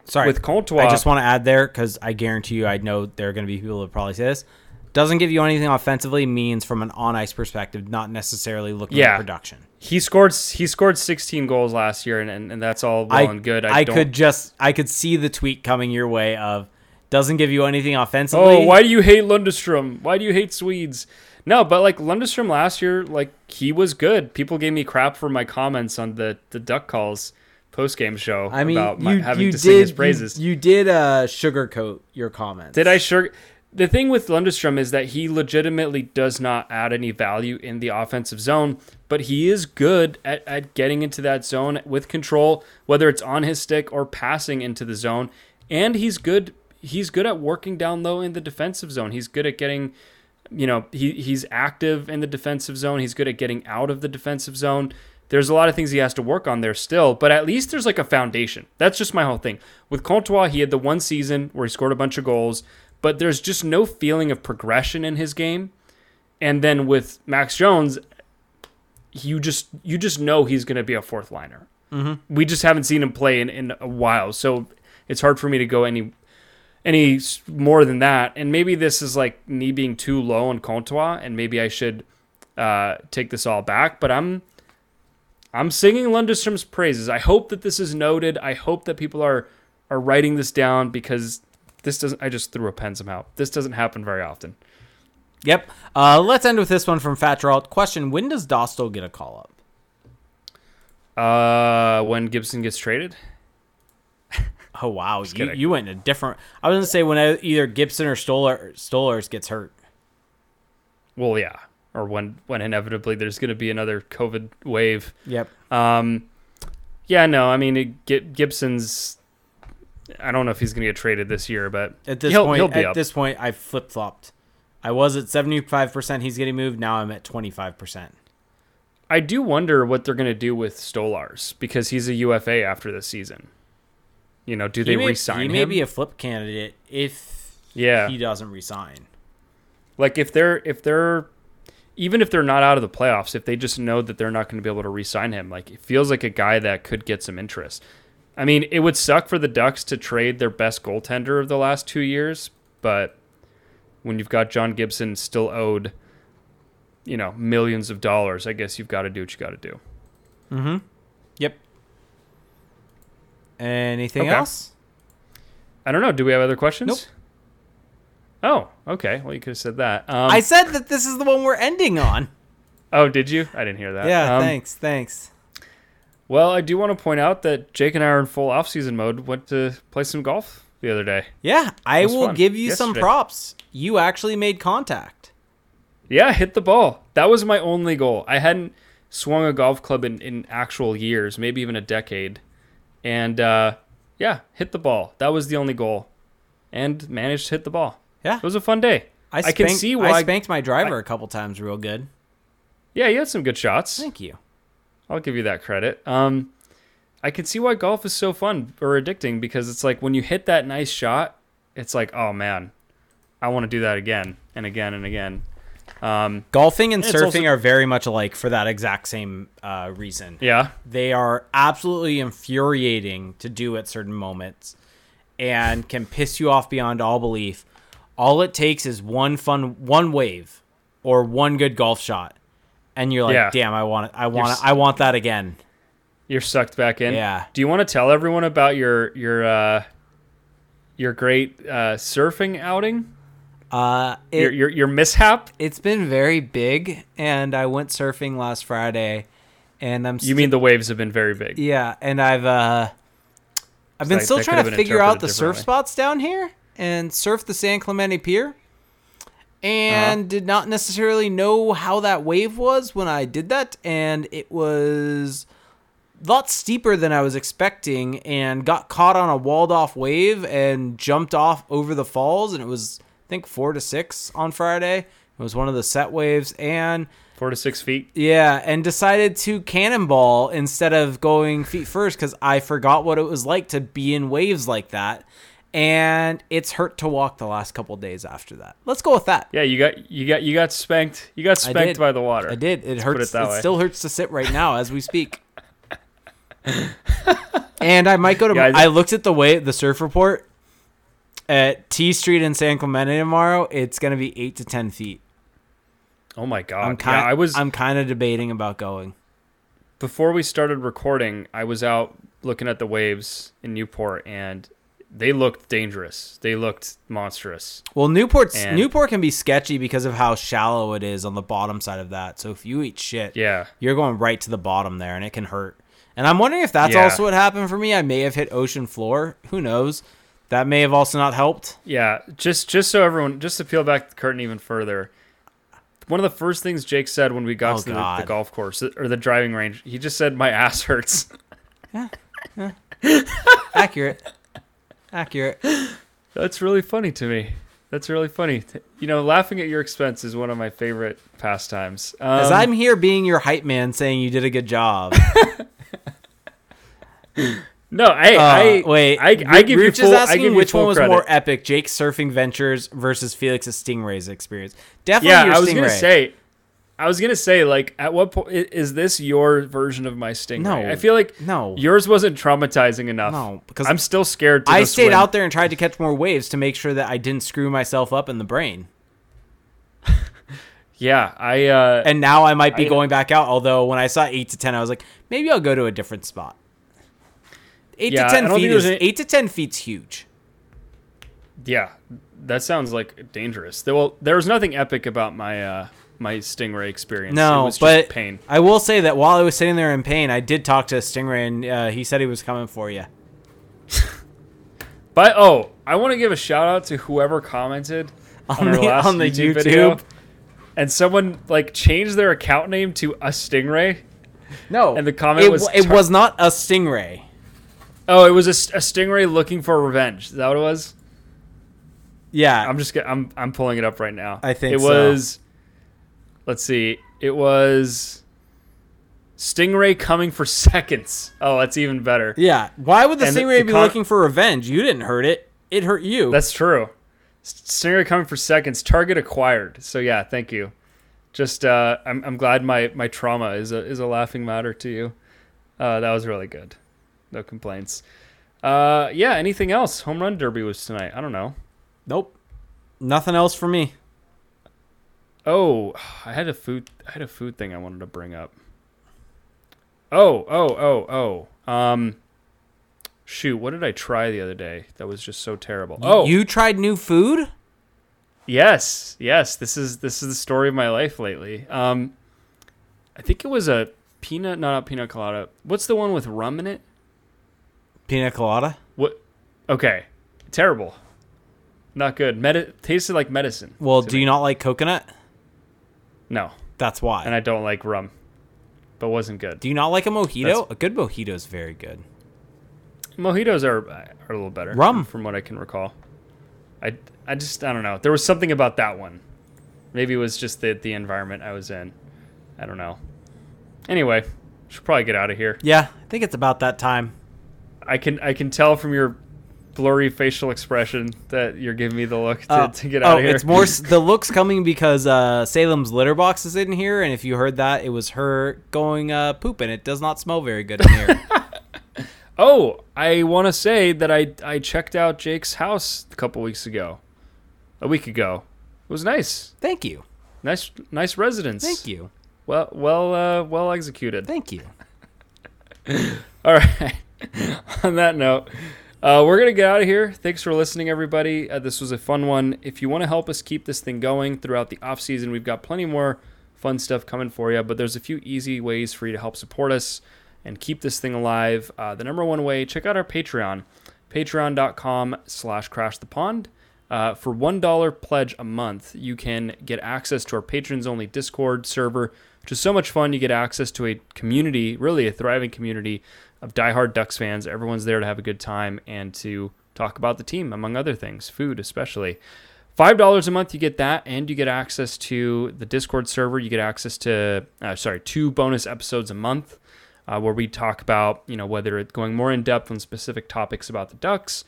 Sorry, With Comtois, I just want to add there because I guarantee you, I know there are going to be people that probably say this. Doesn't give you anything offensively means from an on ice perspective, not necessarily looking Yeah. at production. he scored he scored 16 goals last year, and, and, and that's all well I, and good. I, don't- could just, I could see the tweet coming your way of doesn't give you anything offensively. Oh, why do you hate Lundestrom? Why do you hate Swedes? No, but like Lundestrom last year, like he was good. People gave me crap for my comments on the the Duck Calls post game show I mean, about my, you, having you to did sing his you- praises. You, did uh, sugarcoat your comments. Did I sure? The thing with Lundestrom is that he legitimately does not add any value in the offensive zone, but he is good at, at getting into that zone with control, whether it's on his stick or passing into the zone. And he's good. He's good at working down low in the defensive zone. He's good at getting, you know, he, he's active in the defensive zone. He's good at getting out of the defensive zone. There's a lot of things he has to work on there still, but at least there's like a foundation. That's just my whole thing. With Comtois, he had the one season where he scored a bunch of goals, but there's just no feeling of progression in his game. And then with Max Jones, you just you just know he's going to be a fourth liner. Mm-hmm. We just haven't seen him play in, in a while, so it's hard for me to go any any more than that. And maybe this is like me being too low on Comtois, and maybe I should uh, take this all back. But I'm I'm singing Lundestrom's praises. I hope that this is noted. I hope that people are are writing this down because this doesn't. I just threw a pen somehow. This doesn't happen very often. Yep. Uh, let's end with this one from Fat. Question: When does Dostal get a call up? Uh, when Gibson gets traded, Oh wow, you, you went in a different. I was gonna say when I- either Gibson or Stoller Stolarz gets hurt. well, yeah, or when when inevitably there's going to be another COVID wave. Yep. Um, yeah, no, I mean it, Gibson's. I don't know if he's going to get traded this year, but At this he'll, point, he'll at up. this point, I flip flopped. I was at seventy five percent. He's getting moved. Now I'm at twenty five percent. I do wonder what they're going to do with Stolarz because he's a UFA after this season. You know, do they he may, re-sign He him? may be a flip candidate if yeah, he doesn't resign. like if they're if they're even if they're not out of the playoffs, if they just know that they're not going to be able to re-sign him, like it feels like a guy that could get some interest. I mean, it would suck for the Ducks to trade their best goaltender of the last two years, but when you've got John Gibson still owed, you know, millions of dollars, I guess you've got to do what you got to do. Mm-hmm. Yep. Anything Okay. else? I don't know. Do we have other questions? Nope. Oh, okay. Well, you could have said that. Um, I said that this is the one we're ending on. oh, did you? I didn't hear that. Yeah, Um, thanks, thanks. Well, I do want to point out that Jake and I are in full off-season mode. Went to play some golf the other day. Yeah, I will fun. give you some props. You actually made contact. Yeah, hit the ball. That was my only goal. I hadn't swung a golf club in, in actual years, maybe even a decade. And uh, yeah, hit the ball. That was the only goal. And managed to hit the ball. Yeah. It was a fun day. I, I can see why I spanked my driver a couple times real good. Yeah, you had some good shots. Thank you. I'll give you that credit. Um, I can see why golf is so fun or addicting because it's like when you hit that nice shot, it's like, oh man, I want to do that again and again and again. Um, Golfing and surfing also- are very much alike for that exact same uh, reason. yeah, They are absolutely infuriating to do at certain moments and can piss you off beyond all belief. All it takes is one fun one wave or one good golf shot and you're like, Yeah. "Damn, I want it. I want it. I want that again." you're sucked back in. Yeah. Do you want to tell everyone about your your uh, your great uh, surfing outing? Uh your, your your mishap? it's been very big and I went surfing last Friday and I'm You mean the waves have been very big? Yeah, and I've uh I've been still trying to figure out the surf spots down here and surf the San Clemente Pier. And Uh-huh. did not necessarily know how that wave was when I did that and it was a lot steeper than I was expecting and got caught on a walled off wave and jumped off over the falls and it was think 4 to 6 on Friday It was one of the set waves, and Four to six feet. yeah, and decided to cannonball instead of going feet first because I forgot what it was like to be in waves like that, and it's hurt to walk the last couple days after that. Let's go with that. Yeah, you got you got you got spanked. You got spanked by the water. I did. It put hurts. it It, still hurts to sit right now as we speak. and I might go to. Yeah, I I, looked at the way the surf report at T Street in San Clemente tomorrow. It's gonna be eight to ten feet. Oh my god. I'm kind. yeah, I was I'm kind of debating about going. before we started recording, I was out looking at the waves in Newport and they looked dangerous. They looked monstrous. Well, Newport's And- Newport can be sketchy because of how shallow it is on the bottom side of that. So if you eat shit, Yeah. you're going right to the bottom there, and it can hurt. And I'm wondering if that's Yeah. also what happened for me. I may have hit ocean floor. Who knows? That may have also not helped. Yeah, just just so everyone, just to peel back the curtain even further, one of the first things Jake said when we got Oh, to the, the golf course or the driving range, he just said, "My ass hurts." Yeah. Accurate. Accurate. That's really funny to me. That's really funny. You know, laughing at your expense is one of my favorite pastimes. Um, As I'm here being your hype man saying you did a good job. no, hey, Uh, I wait, I, I give you full. is I asking which one was credit. more epic, Jake's surfing ventures versus Felix's stingrays experience. Definitely yeah, your I was stingray. gonna say. I was gonna say, like, at what point is this your version of my stingray? No. I feel like No. yours wasn't traumatizing enough. No, because I'm still scared. To I stayed swim. out there and tried to catch more waves to make sure that I didn't screw myself up in the brain. Yeah, I. uh And now I might be I- going back out. Although when I saw eight to ten, I was like, maybe I'll go to a different spot. Eight Yeah, to ten feet is any- eight to ten feet's huge. Yeah, that sounds like dangerous. There, well, there was nothing epic about my uh, my stingray experience. it No, was just but pain. I will say that while I was sitting there in pain, I did talk to a Stingray, and uh, he said he was coming for you. But oh, I want to give a shout out to whoever commented on, On our the- last on the YouTube, video, and someone like changed their account name to a stingray. No, And the comment it, was it tar- was not a Stingray. Oh, it was a stingray looking for revenge. Is that what it was? Yeah, I'm just I'm I'm pulling it up right now. I think it so. was. Let's see. It was stingray coming for seconds. Oh, that's even better. yeah. Why would the And Stingray the be con- looking for revenge? You didn't hurt it. It hurt you. That's true. Stingray coming for seconds. Target acquired. So yeah, thank you. Just uh, I'm I'm glad my my trauma is a is a laughing matter to you. Uh, that was really good. No complaints. Uh, yeah. Anything else? Home run derby was tonight. I don't know. nope. Nothing else for me. Oh, I had a food. I had a food thing I wanted to bring up. Oh, oh, oh, oh. Um, shoot. What did I try the other day? That was just so terrible. Oh, you tried new food? Yes, yes. This is this is the story of my life lately. Um, I think it was a peanut, not a peanut colada. What's the one with rum in it? Pina colada. What? Okay, terrible. Not good. Medi- tasted like medicine. Well, do me. you not like coconut? No, That's why. and I don't like rum, but wasn't good. do you not like a mojito? That's- A good mojito is very good. Mojitos are uh, are a little better. Rum. from what I can recall. I I just I don't know. There was something about that one. Maybe it was just the the environment I was in. I don't know. Anyway, should probably get out of here. Yeah, I think it's about that time. I can I can tell from your blurry facial expression that you're giving me the look to, Uh, to get out oh, of here. it's more the looks coming because uh, Salem's litter box is in here, and if you heard that, it was her going uh, poop, and it does not smell very good in here. Oh, I want to say that I I checked out Jake's house a couple weeks ago, a week ago. It was nice, Thank you, nice nice residence. thank you, Well well uh, well executed. thank you. All right. On that note, uh, we're gonna get out of here. Thanks for listening, everybody. Uh, this was a fun one. If you want to help us keep this thing going throughout the off season, we've got plenty more fun stuff coming for you. But there's a few easy ways for you to help support us and keep this thing alive. Uh, the number one way: check out our Patreon, Patreon.com/slash Crash the Pond. Uh, for one dollar pledge a month, you can get access to our patrons only Discord server, which is so much fun. You get access to a community, really a thriving community of diehard Ducks fans. Everyone's there to have a good time and to talk about the team, among other things, food especially. Five dollars a month, you get that, and you get access to the Discord server. You get access to, uh, sorry, two bonus episodes a month, uh, where we talk about, you know, whether it's going more in depth on specific topics about the Ducks,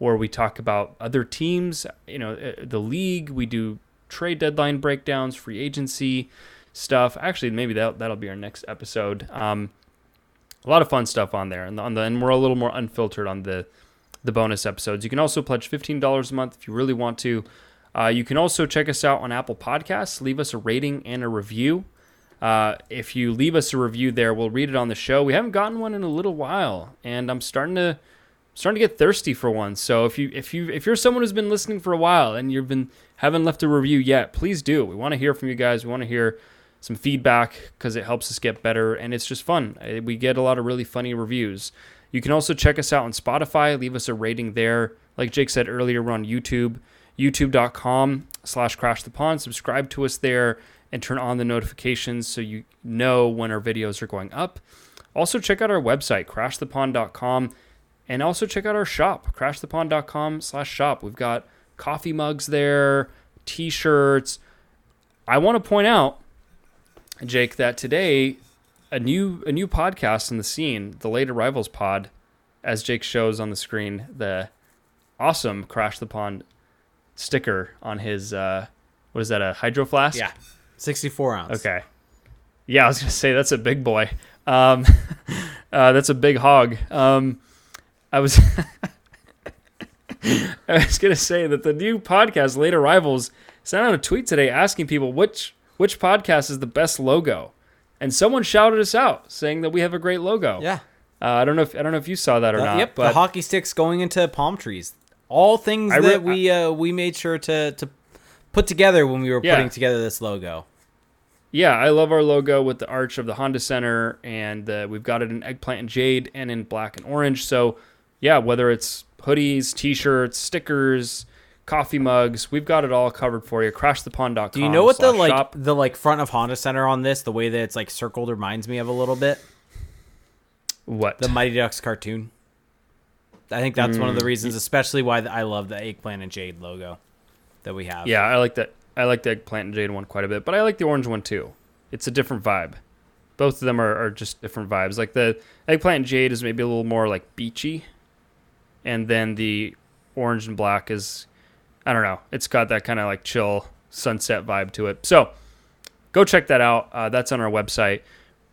or we talk about other teams, you know, uh, the league. We do trade deadline breakdowns, free agency stuff. Actually, maybe that that'll be our next episode. Um, a lot of fun stuff on there, and on the and we're a little more unfiltered on the the bonus episodes. You can also pledge fifteen dollars a month if you really want to. Uh, you can also check us out on Apple Podcasts. Leave us a rating and a review. Uh, if you leave us a review there, we'll read it on the show. We haven't gotten one in a little while, and I'm starting to starting to get thirsty for one. So if you if you if you're someone who's been listening for a while and you've been haven't left a review yet, please do. We want to hear from you guys. We want to hear some feedback because it helps us get better and it's just fun. We get a lot of really funny reviews. You can also check us out on Spotify. Leave us a rating there. Like Jake said earlier, we're on YouTube youtube.com slash crash the pond. Subscribe to us there and turn on the notifications so you know when our videos are going up. Also, check out our website, crashthepond.com, and also check out our shop, crashthepond.com slash shop. We've got coffee mugs there, t-shirts. I want to point out, Jake, that today a new a new podcast in the scene, the Late Arrivals Pod, as Jake shows on the screen, the awesome Crash the Pond sticker on his uh, what is that a hydro flask? Yeah, sixty-four ounce. Okay. Yeah, I was gonna say that's a big boy. Um, uh, that's a big hog. Um, I was I was gonna say that the new podcast, Late Arrivals, sent out a tweet today asking people which which podcast is the best logo, and someone shouted us out saying that we have a great logo. Yeah. Uh, I don't know if I don't know if you saw that or Uh, not. yep, but the hockey sticks going into palm trees. All things re- that we uh, we made sure to to put together when we were Yeah. putting together this logo. Yeah, I love our logo with the arch of the Honda Center, and uh, we've got it in eggplant and jade and in black and orange. So, yeah, whether it's hoodies, t-shirts, stickers, coffee mugs, we've got it all covered for you. CrashThePond.com. Do you know what the like shop. the like front of Honda Center on this? The way that it's like circled reminds me of a little bit What? the Mighty Ducks cartoon. I think that's one of the Mm. reasons, especially why I love the eggplant and jade logo that we have. yeah, I like that. I like the eggplant and jade one quite a bit, but I like the orange one too. It's a different vibe. Both of them are, are just different vibes. Like the eggplant and jade is maybe a little more like beachy, and then the orange and black is, I don't know. It's got that kind of like chill sunset vibe to it. So go check that out. Uh, that's on our website.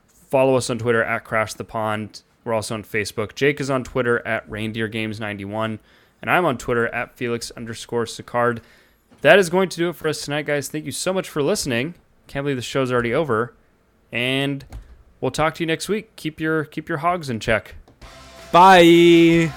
Follow us on Twitter at Crash the Pond. We're also on Facebook. Jake is on Twitter at Reindeer Games 91, and I'm on Twitter at Felix underscore Sicard. That is going to do it for us tonight, guys. Thank you so much for listening. Can't believe the show's already over, and we'll talk to you next week. Keep your keep your hogs in check. Bye.